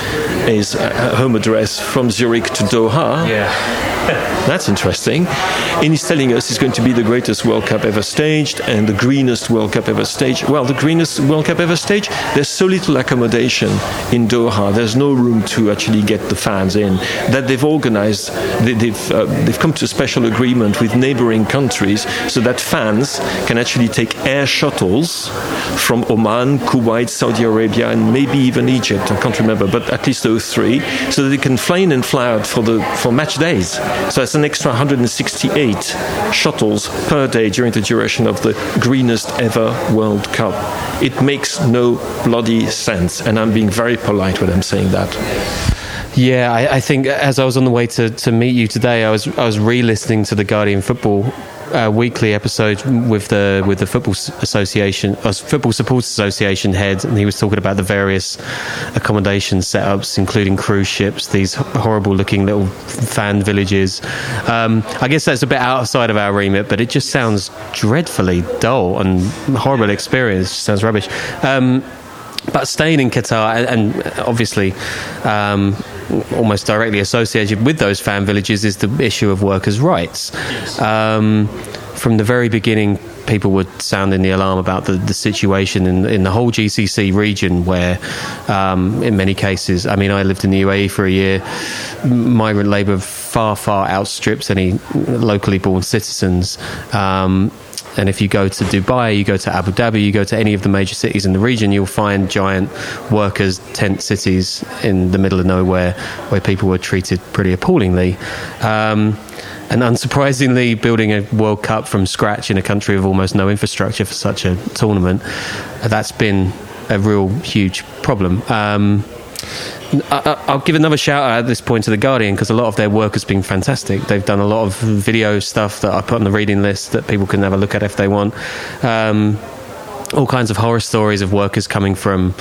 Speaker 4: his uh, home address from Zurich to Doha.
Speaker 1: Yeah
Speaker 4: That's interesting. And he's telling us it's going to be the greatest World Cup ever staged and the greenest World Cup ever staged. Well, the greenest World Cup ever staged, there's so little accommodation in Doha. There's no room to actually get the fans in. That they've organized, they, have uh, they've come to a special agreement with neighboring countries so that fans can actually take air shuttles from Oman, Kuwait, Saudi Arabia, and maybe even Egypt. I can't remember, but at least those three, so that they can fly in and fly out for the for match days. So it's an extra 168 shuttles per day during the duration of the greenest ever World Cup. It makes no bloody sense, and I'm being very polite when I'm saying that.
Speaker 2: Yeah, I, I, think as I was on the way to, to meet you today, I was I was re-listening to the Guardian Football uh, weekly episode with the with the football association, uh, football supporters association head, and he was talking about the various accommodation setups, including cruise ships, these horrible looking little fan villages. Um, I guess that's a bit outside of our remit, but it just sounds dreadfully dull and horrible experience. Sounds rubbish. Um, but staying in Qatar, and, and obviously. Um, almost directly associated with those fan villages is the issue of workers' rights. Um, from the very beginning, people were sounding the alarm about the, the situation in, in the whole GCC region, where um, in many cases, I mean, I lived in the UAE for a year, migrant labour far, far outstrips any locally born citizens. Um, and if you go to Dubai, you go to Abu Dhabi, you go to any of the major cities in the region, you'll find giant workers' tent cities in the middle of nowhere where people were treated pretty appallingly. Um, and unsurprisingly, building a World Cup from scratch in a country with almost no infrastructure for such a tournament, that's been a real huge problem. Um, I, will give another shout out at this point to the Guardian because a lot of their work has been fantastic. They've done a lot of video stuff that I put on the reading list that people can have a look at if they want. Um, all kinds of horror stories of workers coming from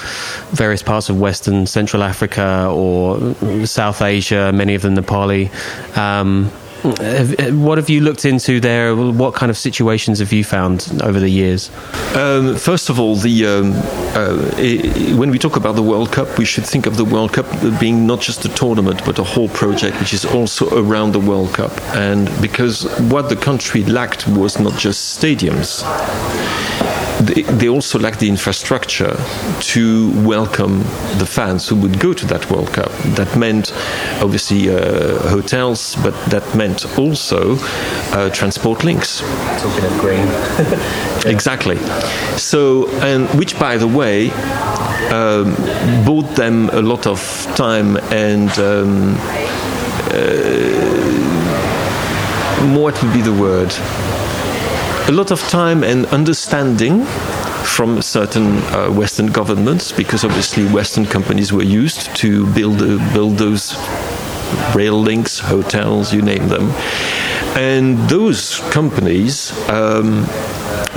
Speaker 2: various parts of Western Central Africa or South Asia, many of them Nepali. Um, what have you looked into there? What kind of situations have you found over the years?
Speaker 4: Um, first of all, the um, uh, when we talk about the World Cup, we should think of the World Cup being not just a tournament, but a whole project, which is also around the World Cup. And because what the country lacked was not just stadiums they, they also lack the infrastructure to welcome the fans who would go to that World Cup. That meant obviously uh, hotels, but that meant also uh, transport links.
Speaker 3: Talking of grain.
Speaker 4: Exactly. So, and which, by the way, um, bought them a lot of time and. Um, uh, what would be the word? A lot of time and understanding from certain uh, Western governments, because obviously Western companies were used to build uh, build those rail links, hotels, you name them, and those companies. Um,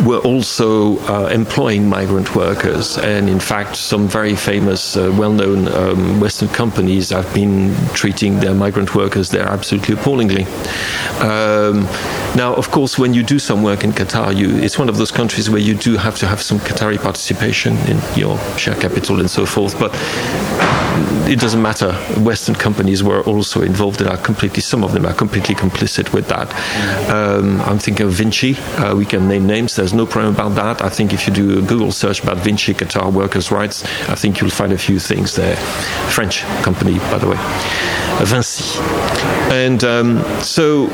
Speaker 4: were also uh, employing migrant workers. And in fact, some very famous, uh, well known um, Western companies have been treating their migrant workers there absolutely appallingly. Um, now, of course, when you do some work in Qatar, you, it's one of those countries where you do have to have some Qatari participation in your share capital and so forth. But it doesn't matter. Western companies were also involved and are completely, some of them are completely complicit with that. Um, I'm thinking of Vinci. Uh, we can name names. There's no problem about that. I think if you do a Google search about Vinci Qatar workers' rights, I think you'll find a few things there. French company, by the way. Vinci. And um, so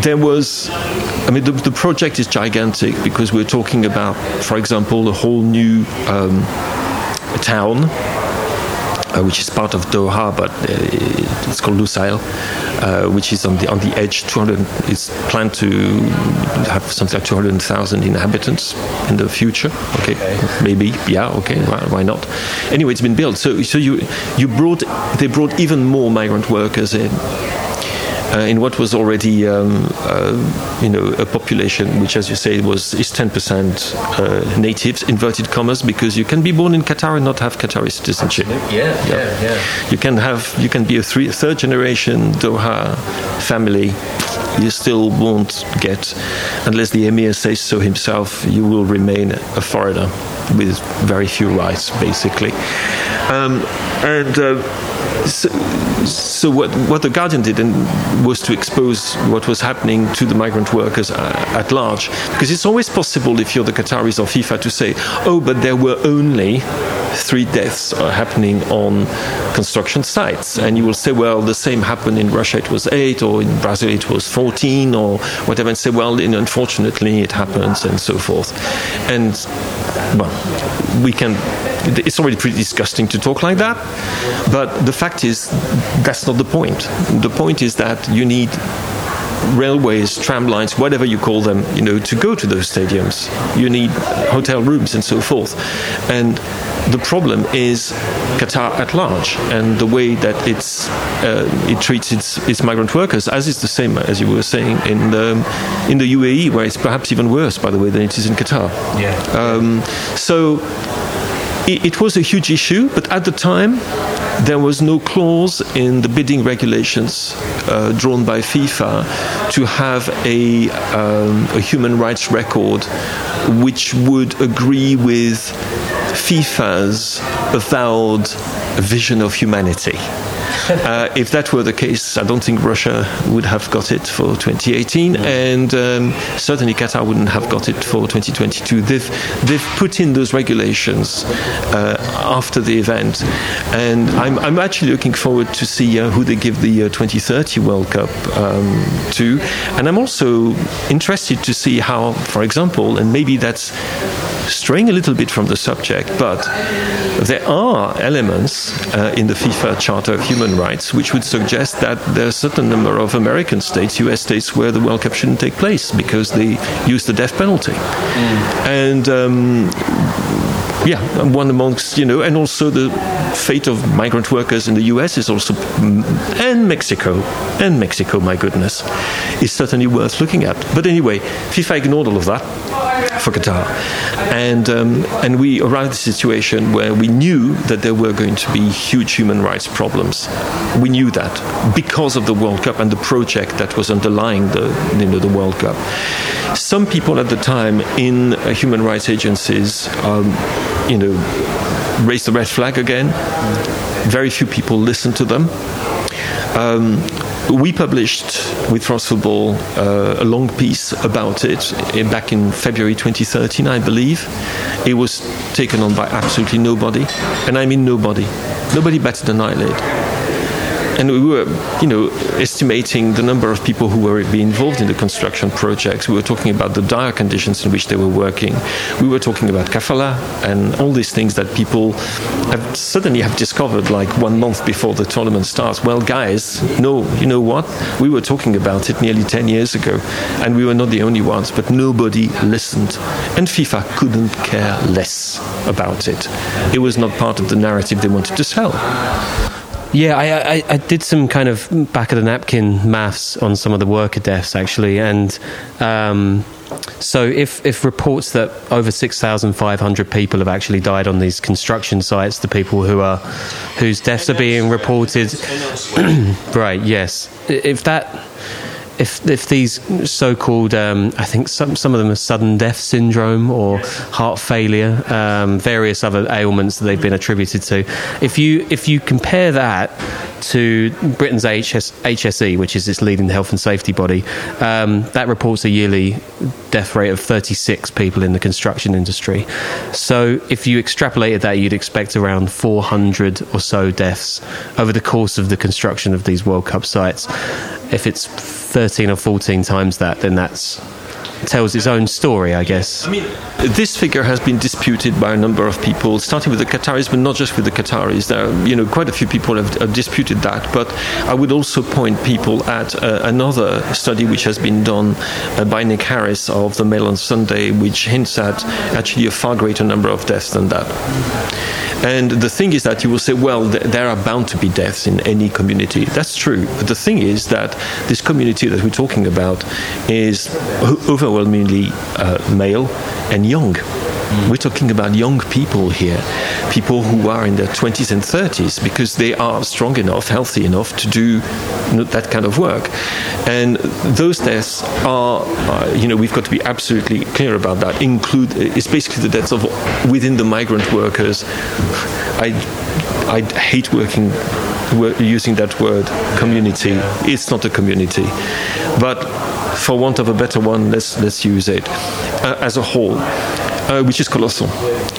Speaker 4: there was I mean, the, the, project is gigantic because we're talking about, for example, a whole new um, town uh, which is part of Doha, but uh, it's called Lusail, uh, which is on the on the edge. 200 is planned to have something like 200,000 inhabitants in the future. Okay, okay. maybe, yeah, okay, why, why, not? Anyway, it's been built. So, so you you brought they brought even more migrant workers in in what was already um, uh, you know a population which, as you say, was is 10% uh, natives, inverted commas, because you can be born in Qatar and not have Qatari citizenship.
Speaker 3: Yeah, yeah, yeah. yeah.
Speaker 4: You can have you can be a three, third generation Doha family. You still won't get, unless the emir says so himself, you will remain a foreigner with very few rights, basically. Um, and uh, so, so, what, what the Guardian did was to expose what was happening to the migrant workers uh, at large. Because it's always possible if you're the Qataris or FIFA to say, oh, but there were only three deaths are happening on construction sites. And you will say, well, the same happened in Russia, it was eight, or in Brazil, it was 14, or whatever, and say, well, unfortunately, it happens, and so forth. And, well, we can it's already pretty disgusting to talk like that. But the fact is, that's not the point. The point is that you need railways, tram lines, whatever you call them, you know, to go to those stadiums. You need hotel rooms and so forth. And the problem is Qatar at large and the way that it's uh, it treats its, its migrant workers, as is the same as you were saying in the in the UAE, where it's perhaps even worse, by the way, than it is in Qatar.
Speaker 3: Yeah.
Speaker 4: Um, so it, was a huge issue, but at the time, there was no clause in the bidding regulations uh, drawn by FIFA to have a, um, a, human rights record which would agree with FIFA's avowed vision of humanity. Uh, if that were the case, I don't think Russia would have got it for 2018, and um, certainly Qatar wouldn't have got it for 2022. They've they've put in those regulations uh, after the event, and I'm, I'm actually looking forward to see uh, who they give the uh, 2030 World Cup um, to, and I'm also interested to see how, for example, and maybe that's straying a little bit from the subject, but there are elements uh, in the FIFA Charter of Human Rights which would suggest that there are a certain number of American states, US states, where the World Cup shouldn't take place because they use the death penalty. Mm. And um, yeah, one amongst, you know, and also the fate of migrant workers in the US is also, and Mexico, and Mexico, my goodness, is certainly worth looking at. But anyway, FIFA ignored all of that for Qatar. And, um, and we arrived at a situation where we knew that there were going to be huge human rights problems. We knew that because of the World Cup and the project that was underlying the, you know, the World Cup. Some people at the time in uh, human rights agencies, um, you know, raised the red flag again. Very few people listened to them. Um, we published with France Football uh, a long piece about it uh, back in February 2013, I believe. It was taken on by absolutely nobody, and I mean nobody. Nobody batted an eyelid and we were, you know, estimating the number of people who were being involved in the construction projects. We were talking about the dire conditions in which they were working. We were talking about kafala and all these things that people have suddenly have discovered like one month before the tournament starts. Well, guys, no, you know what? We were talking about it nearly 10 years ago, and we were not the only ones, but nobody listened. And FIFA couldn't care less about it. It was not part of the narrative they wanted to sell.
Speaker 2: Yeah, I, I, I, did some kind of back of the napkin maths on some of the worker deaths actually, and um, so if if reports that over six thousand five hundred people have actually died on these construction sites, the people who are whose deaths are being reported, right? Yes, if that if if these so-called, um, I think some some of them are sudden death syndrome or heart failure, um, various other ailments that they've been attributed to. If you if you compare that to Britain's HS, HSE, which is its leading health and safety body, um, that reports a yearly death rate of 36 people in the construction industry. So if you extrapolated that, you'd expect around 400 or so deaths over the course of the construction of these World Cup sites. If it's 13 or 14 times that, then that's tells its own story, I guess.
Speaker 4: I mean, this figure has been disputed by a number of people, starting with the Qataris, but not just with the Qataris. There, are, you know, quite a few people have, have, disputed that. But I would also point people at uh, another study which has been done uh, by Nick Harris of the Mail on Sunday, which hints at actually a far greater number of deaths than that. And the thing is that you will say, well, th- there are bound to be deaths in any community. That's true. But the thing is that this community that we're talking about is overwhelmingly uh, male and young. Mm. We're talking about young people here, people who are in their 20s and 30s because they are strong enough, healthy enough to do that kind of work. And those deaths are, uh, you know, we've got to be absolutely clear about that. Include it's basically the deaths of within the migrant workers. I I hate working using that word community. It's not a community, but for want of a better one, let's let's use it uh, as a whole uh, which is colossal,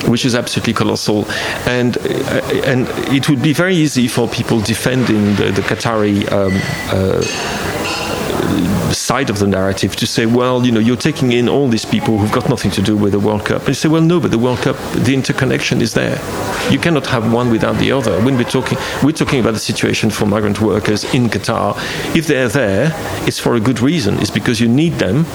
Speaker 4: which is absolutely colossal, and uh, and it would be very easy for people defending the, the Qatari. Um, uh, side of the narrative to say, well, you know, you're taking in all these people who've got nothing to do with the World Cup. And you say, well, no, but the World Cup, the interconnection is there. You cannot have one without the other. When we're talking, we're talking about the situation for migrant workers in Qatar. If they're there, it's for a good reason. It's because you need them.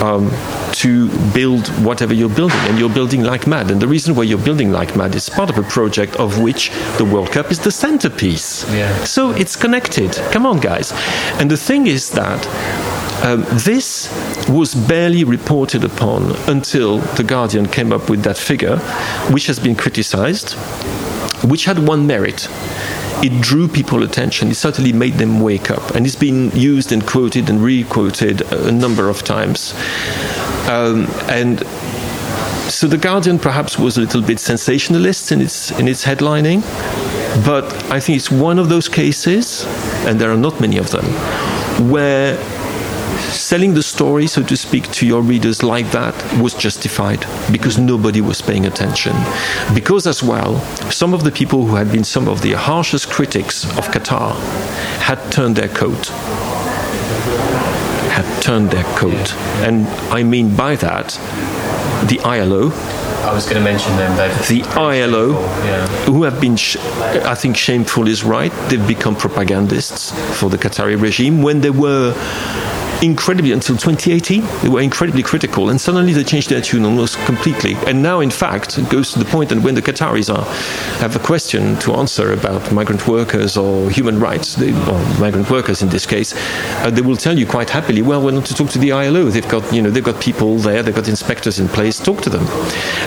Speaker 4: Um, to build whatever you're building, and you're building like mad. And the reason why you're building like mad is part of a project of which the World Cup is the centerpiece. Yeah. So it's connected. Come on, guys. And the thing is that um, this was barely reported upon until The Guardian came up with that figure, which has been criticized, which had one merit it drew people attention. It certainly made them wake up, and it's been used and quoted and re-quoted a number of times. Um, and so the Guardian perhaps was a little bit sensationalist in its in its headlining, but I think it's one of those cases, and there are not many of them, where selling the story, so to speak, to your readers like that was justified because nobody was paying attention. Because, as well, some of the people who had been some of the harshest critics of Qatar had turned their coat had turned their coat. And I mean by that the ILO.
Speaker 2: I was going to mention them.
Speaker 4: The ILO, yeah. who have been, sh- I think, shameful is right. They've become propagandists for the Qatari regime when they were incredibly until 2018. They were incredibly critical, and suddenly they changed their tune almost completely. And now, in fact, it goes to the point that when the Qataris are have a question to answer about migrant workers or human rights, they, or migrant workers in this case, uh, they will tell you quite happily, "Well, we're not to talk to the ILO. They've got you know they've got people there, they've got inspectors in place. Talk to them."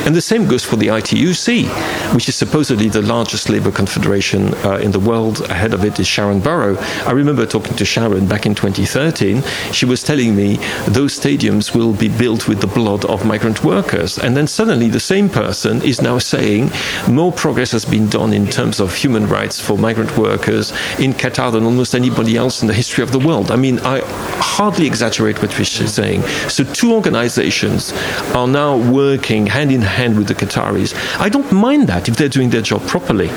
Speaker 4: And the same goes for the ITUC, which is supposedly the largest labor confederation uh, in the world. Ahead of it is Sharon Burrow. I remember talking to Sharon back in 2013. She was telling me those stadiums will be built with the blood of migrant workers. And then suddenly the same person is now saying more progress has been done in terms of human rights for migrant workers in Qatar than almost anybody else in the history of the world. I mean, I hardly exaggerate what she's saying. So, two organizations are now working hand in hand with the Qataris. I don't mind that if they're doing their job properly.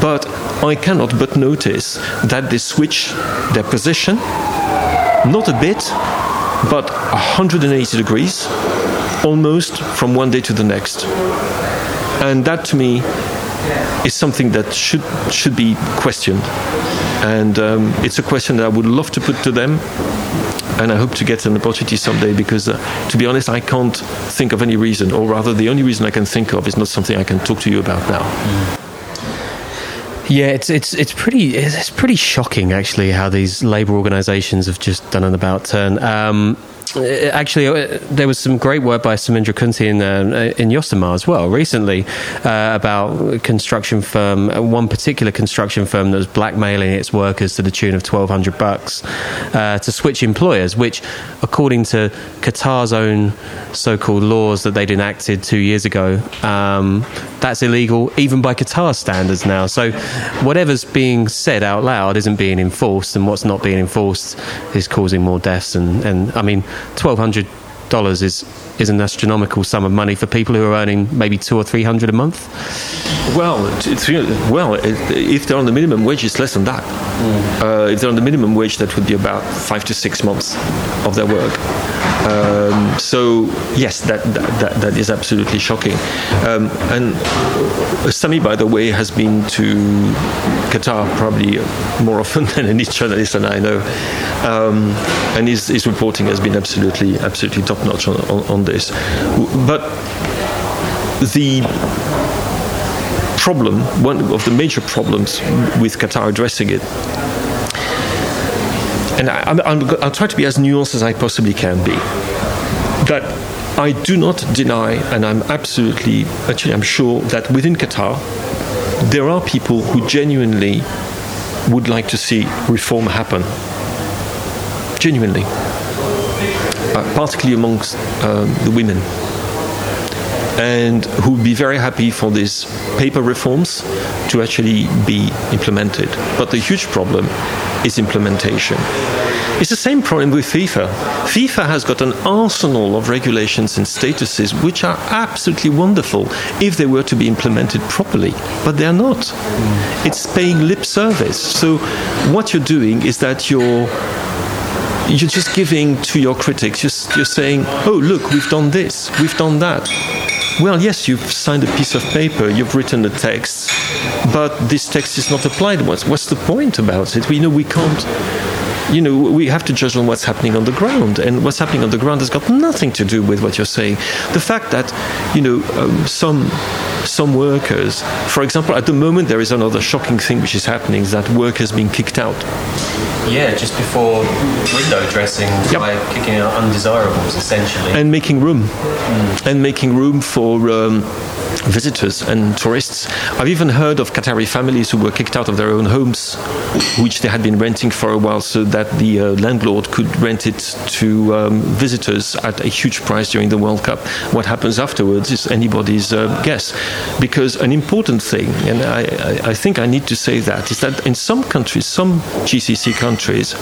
Speaker 4: But I cannot but notice that they switch their position, not a bit, but 180 degrees, almost from one day to the next. And that to me is something that should should be questioned. And um, it's a question that I would love to put to them. And I hope to get an opportunity someday because, uh, to be honest, I can't think of any reason, or rather, the only reason I can think of is not something I can talk to you about now.
Speaker 2: Yeah, it's it's it's pretty it's pretty shocking actually how these labour organisations have just done an about turn. Um, actually, uh, there was some great work by Samindra Kunti in uh, in Josimar as well recently uh, about construction firm, uh, one particular construction firm that was blackmailing its workers to the tune of twelve hundred bucks uh, to switch employers, which, according to Qatar's own so-called laws that they'd enacted two years ago, um, that's illegal even by Qatar standards now. So, whatever's being said out loud isn't being enforced, and what's not being enforced is causing more deaths. And, and I mean, twelve hundred dollars is is an astronomical sum of money for people who are earning maybe two or three hundred a month.
Speaker 4: Well, it's well, if they're on the minimum wage, it's less than that. Mm. Uh, if they're on the minimum wage, that would be about five to six months of their work. Um, so yes, that, that, that is absolutely shocking. Um, and Sami, by the way, has been to Qatar probably more often than any journalist that I know, um, and his, his, reporting has been absolutely absolutely top notch on, on, on this. But the problem, one of the major problems with Qatar addressing it and I, will try to be as nuanced as I possibly can be. That I do not deny, and I'm absolutely, actually, I'm sure that within Qatar, there are people who genuinely would like to see reform happen. Genuinely. Uh, particularly amongst uh, the women and who would be very happy for these paper reforms to actually be implemented. But the huge problem is implementation. It's the same problem with FIFA. FIFA has got an arsenal of regulations and statuses which are absolutely wonderful if they were to be implemented properly, but they're not. It's paying lip service. So what you're doing is that you're you're just giving to your critics. You're, you're saying, "Oh, look, we've done this, we've done that." Well, yes, you've signed a piece of paper, you've written a text, but this text is not applied. What's, what's the point about it? We know we can't you know, we have to judge on what's happening on the ground, and what's happening on the ground has got nothing to do with what you're saying. The fact that, you know, um, some some workers, for example, at the moment there is another shocking thing which is happening: is that workers being kicked out.
Speaker 2: Yeah, just before window dressing yep. by kicking out undesirables, essentially,
Speaker 4: and making room, mm. and making room for. Um, visitors and tourists. I've even heard of Qatari families who were kicked out of their own homes, which they had been renting for a while, so that the uh, landlord could rent it to um, visitors at a huge price during the World Cup. What happens afterwards is anybody's uh, guess. Because an important thing, and I, I, think I need to say that, is that in some countries, some GCC countries,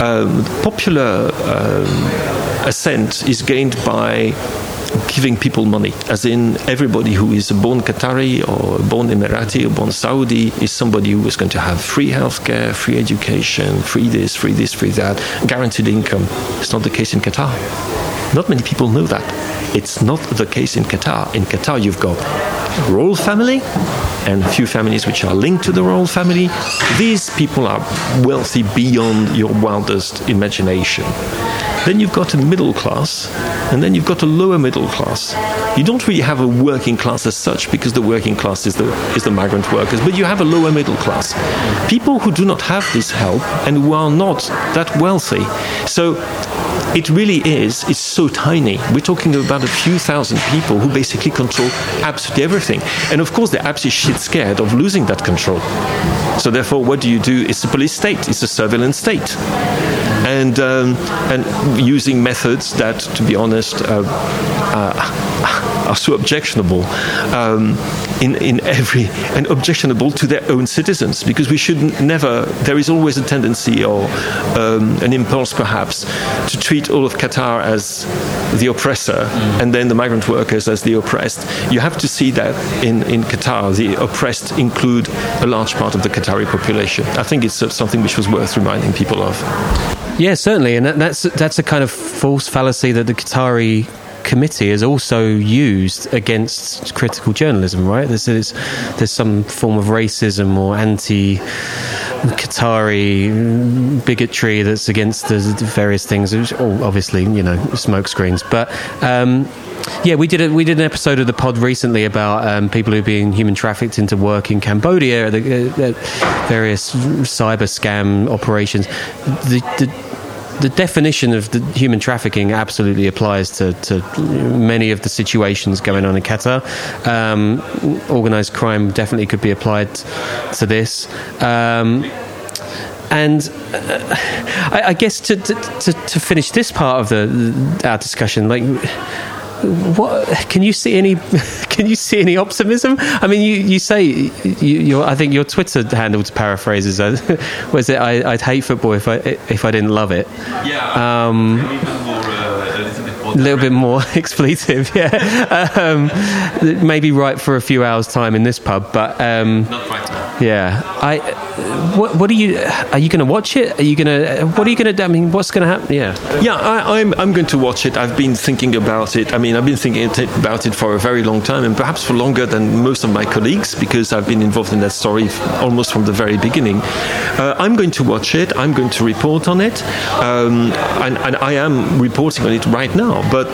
Speaker 4: um, popular um, assent is gained by giving people money, as in everybody who is a born Qatari or born Emirati or born Saudi is somebody who is going to have free healthcare, free education, free this, free this, free that, guaranteed income. It's not the case in Qatar. Not many people know that. It's not the case in Qatar. In Qatar, you've got royal family and a few families which are linked to the royal family. These people are wealthy beyond your wildest imagination. Then you've got a middle class, and then you've got a lower middle class. You don't really have a working class as such because the working class is the, is the migrant workers, but you have a lower middle class. People who do not have this help and who are not that wealthy. So it really is, it's so tiny. We're talking about a few thousand people who basically control absolutely everything. And of course, they're absolutely shit scared of losing that control. So therefore, what do you do? It's a police state, it's a surveillance state and um, and using methods that, to be honest, uh, uh, are so objectionable um, in in every and objectionable to their own citizens because we should never. There is always a tendency or um, an impulse, perhaps, to treat all of Qatar as the oppressor and then the migrant workers as the oppressed. You have to see that in in Qatar, the oppressed include a large part of the Qatari population. I think it's something which was worth reminding people of.
Speaker 2: Yeah, certainly, and that, that's that's a kind of false fallacy that the Qatari committee is also used against critical journalism. Right? There's there's, some form of racism or anti. Qatari bigotry that's against the various things. Obviously, you know, smokescreens. But um, yeah, we did a, we did an episode of the pod recently about um, people who are being human trafficked into work in Cambodia, the, uh, various cyber scam operations. The, the, the definition of the human trafficking absolutely applies to, to many of the situations going on in Qatar. Um, organized crime definitely could be applied to this. Um, and uh, I, I, guess to, to, to, finish this part of the, our discussion, like what can you see any can you see any optimism? I mean, you, you say you, I think your Twitter handle to paraphrase is uh, was it I, would hate football if I if I didn't love it.
Speaker 4: Yeah. Um,
Speaker 2: a little bit more expletive, yeah. Um, maybe right for a few hours' time in this pub, but um,
Speaker 4: not right now.
Speaker 2: Yeah, I. What, what are you? Are you going to watch it? Are you going to? What are you going to? I mean, what's going to happen? Yeah.
Speaker 4: Yeah, I, am I'm, I'm going to watch it. I've been thinking about it. I mean, I've been thinking about it for a very long time, and perhaps for longer than most of my colleagues, because I've been involved in that story almost from the very beginning. Uh, I'm going to watch it. I'm going to report on it, um, and, and I am reporting on it right now. But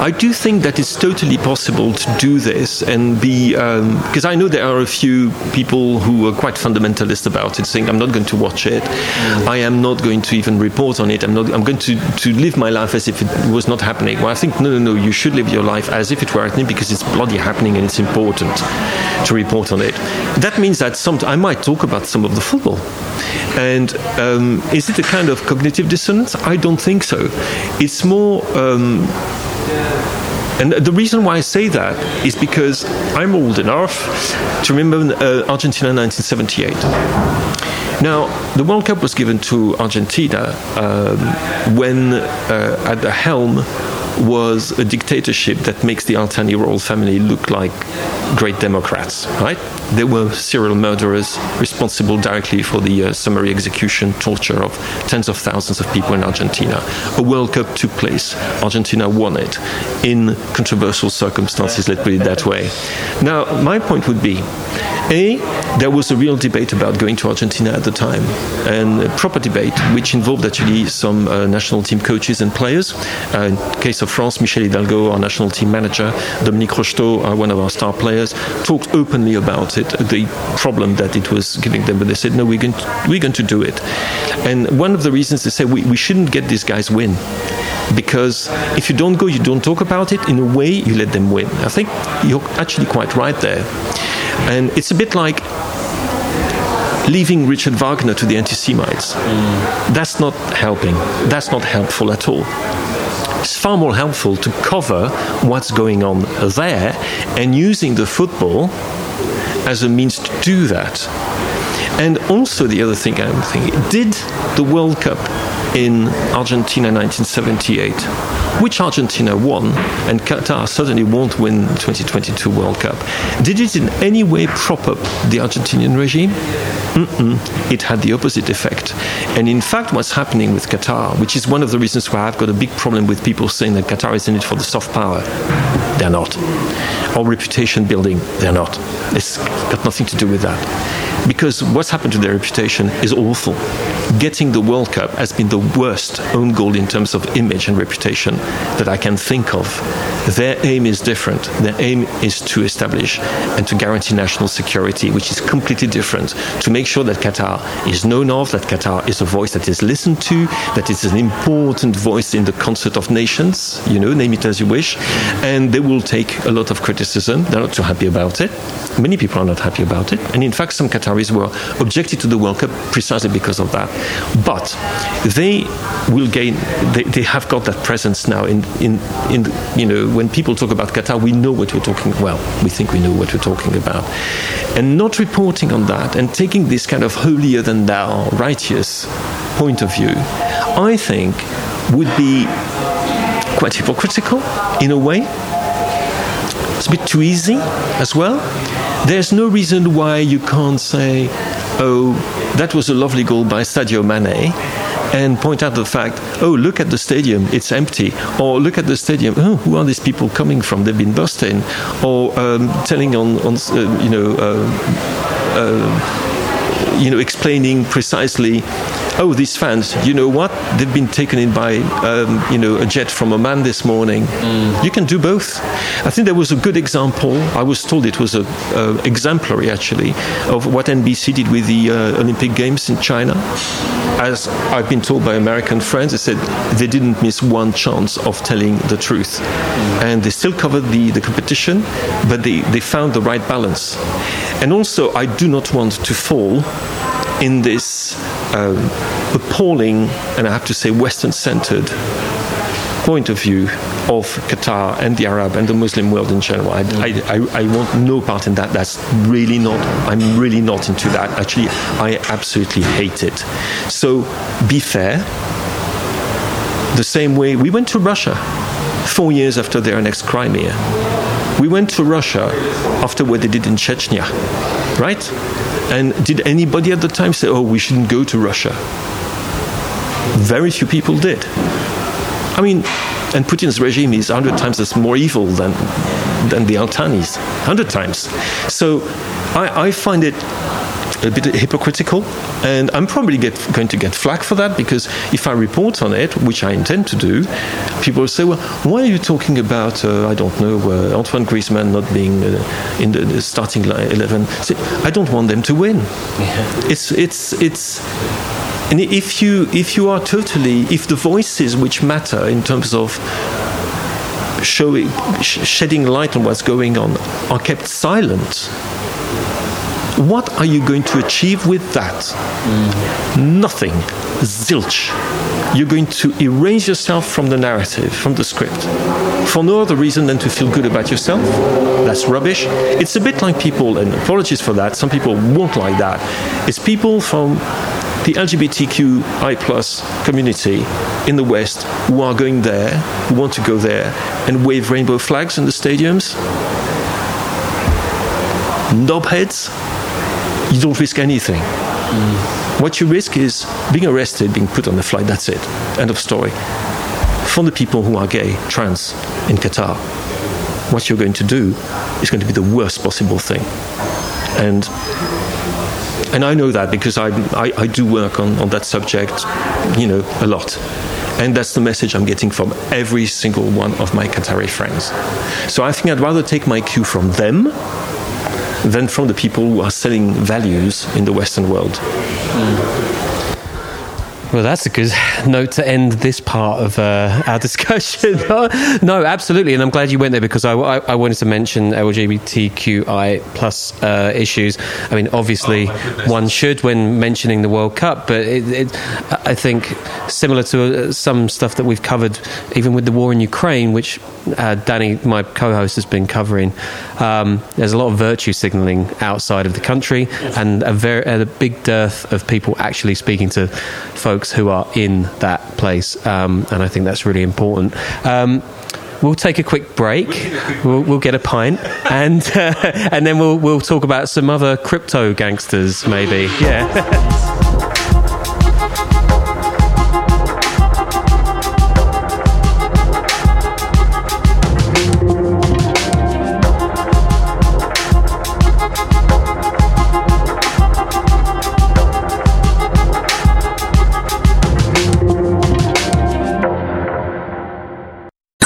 Speaker 4: I do think that it's totally possible to do this and be because um, I know there are a few people who are quite fundamentalist about it, saying I'm not going to watch it, mm. I am not going to even report on it. I'm not. I'm going to to live my life as if it was not happening. Well, I think no, no, no. You should live your life as if it were happening because it's bloody happening and it's important to report on it. That means that some I might talk about some of the football. And um, is it a kind of cognitive dissonance? I don't think so. It's more. Um, and the reason why I say that is because I'm old enough to remember uh, Argentina 1978. Now, the World Cup was given to Argentina um, when uh, at the helm was a dictatorship that makes the Al Thani royal family look like great Democrats, right? They were serial murderers responsible directly for the uh, summary execution, torture of tens of thousands of people in Argentina. A World Cup took place. Argentina won it in controversial circumstances, let's put it that way. Now, my point would be a, there was a real debate about going to Argentina at the time, and a proper debate, which involved actually some uh, national team coaches and players. Uh, in case of France, Michel Hidalgo, our national team manager, Dominique Rocheteau, uh, one of our star players, talked openly about it, the problem that it was giving them. But they said, no, we're going to, we're going to do it. And one of the reasons they said we, we shouldn't get these guys win because if you don't go, you don't talk about it. In a way, you let them win. I think you're actually quite right there. And it's a bit like leaving Richard Wagner to the anti Semites. Mm. That's not helping. That's not helpful at all. It's far more helpful to cover what's going on there and using the football as a means to do that. And also, the other thing I'm thinking did the World Cup in Argentina 1978 which Argentina won, and Qatar certainly won't win the 2022 World Cup. Did it in any way prop up the Argentinian regime? Mm-mm. It had the opposite effect. And in fact, what's happening with Qatar, which is one of the reasons why I've got a big problem with people saying that Qatar is in it for the soft power, they're not. Or reputation building, they're not. It's got nothing to do with that because what's happened to their reputation is awful. Getting the World Cup has been the worst own goal in terms of image and reputation that I can think of. Their aim is different. Their aim is to establish and to guarantee national security, which is completely different. To make sure that Qatar is known of, that Qatar is a voice that is listened to, that it's an important voice in the concert of nations, you know, name it as you wish. And they will take a lot of criticism. They're not too happy about it. Many people are not happy about it. And in fact, some Qataris were objected to the World Cup precisely because of that. But they will gain, they, they have got that presence now in, in, in, you know, when people talk about Qatar, we know what we're talking, well, we think we know what we're talking about. And not reporting on that and taking this kind of holier than thou, righteous point of view, I think would be quite hypocritical in a way. It's a bit too easy as well. There's no reason why you can't say, oh, that was a lovely goal by Sadio Mane and point out the fact, oh, look at the stadium, it's empty. Or look at the stadium, oh, who are these people coming from? They've been busting. Or um, telling on, on uh, you know, uh, uh, you know, explaining precisely oh, these fans, you know what? They've been taken in by, um, you know, a jet from Oman this morning. Mm. You can do both. I think there was a good example. I was told it was a, a exemplary, actually, of what NBC did with the uh, Olympic Games in China. As I've been told by American friends, they said they didn't miss one chance of telling the truth. Mm. And they still covered the, the competition, but they, they found the right balance. And also, I do not want to fall in this um, appalling, and I have to say, Western centered point of view of Qatar and the Arab and the Muslim world in general. I, I, I, I, want no part in that. That's really not, I'm really not into that. Actually, I absolutely hate it. So be fair. The same way we went to Russia four years after their annexed Crimea. We went to Russia after what they did in Chechnya, right? And did anybody at the time say, oh, we shouldn't go to Russia? Very few people did. I mean, and Putin's regime is 100 times as more evil than, than the Al-Thani's, 100 times. So I, I find it a bit hypocritical, and I'm probably get, going to get flack for that because if I report on it, which I intend to do, people will say, "Well, why are you talking about uh, I don't know uh, Antoine Griezmann not being uh, in the, the starting eleven?" See, I don't want them to win. Yeah. It's it's it's. And if you if you are totally if the voices which matter in terms of showing shedding light on what's going on are kept silent what are you going to achieve with that? Mm. Nothing. Zilch. You're going to erase yourself from the narrative, from the script, for no other reason than to feel good about yourself. That's rubbish. It's a bit like people, and apologies for that, some people won't like that. It's people from the LGBTQI plus community in the West who are going there, who want to go there and wave rainbow flags in the stadiums. Knobheads you don't risk anything. Mm. What you risk is being arrested, being put on a flight. That's it. End of story. For the people who are gay, trans in Qatar, what you're going to do is going to be the worst possible thing. And and I know that because I, I, I do work on, on that subject, you know, a lot. And that's the message I'm getting from every single one of my Qatari friends. So I think I'd rather take my cue from them than from the people who are selling values in the Western world. Mm.
Speaker 2: Well, that's a good note to end this part of uh, our discussion. no, absolutely, and I'm glad you went there because I, I, I wanted to mention LGBTQI plus uh, issues. I mean, obviously, oh, one should when mentioning the World Cup, but it, it, I think similar to uh, some stuff that we've covered, even with the war in Ukraine, which uh, Danny, my co-host, has been covering. Um, there's a lot of virtue signalling outside of the country, and a very a big dearth of people actually speaking to folks folks who are in that place, um, and I think that's really important. Um, we'll take a quick break. We'll, we'll get a pint, and uh, and then we'll we'll talk about some other crypto gangsters, maybe. Yeah.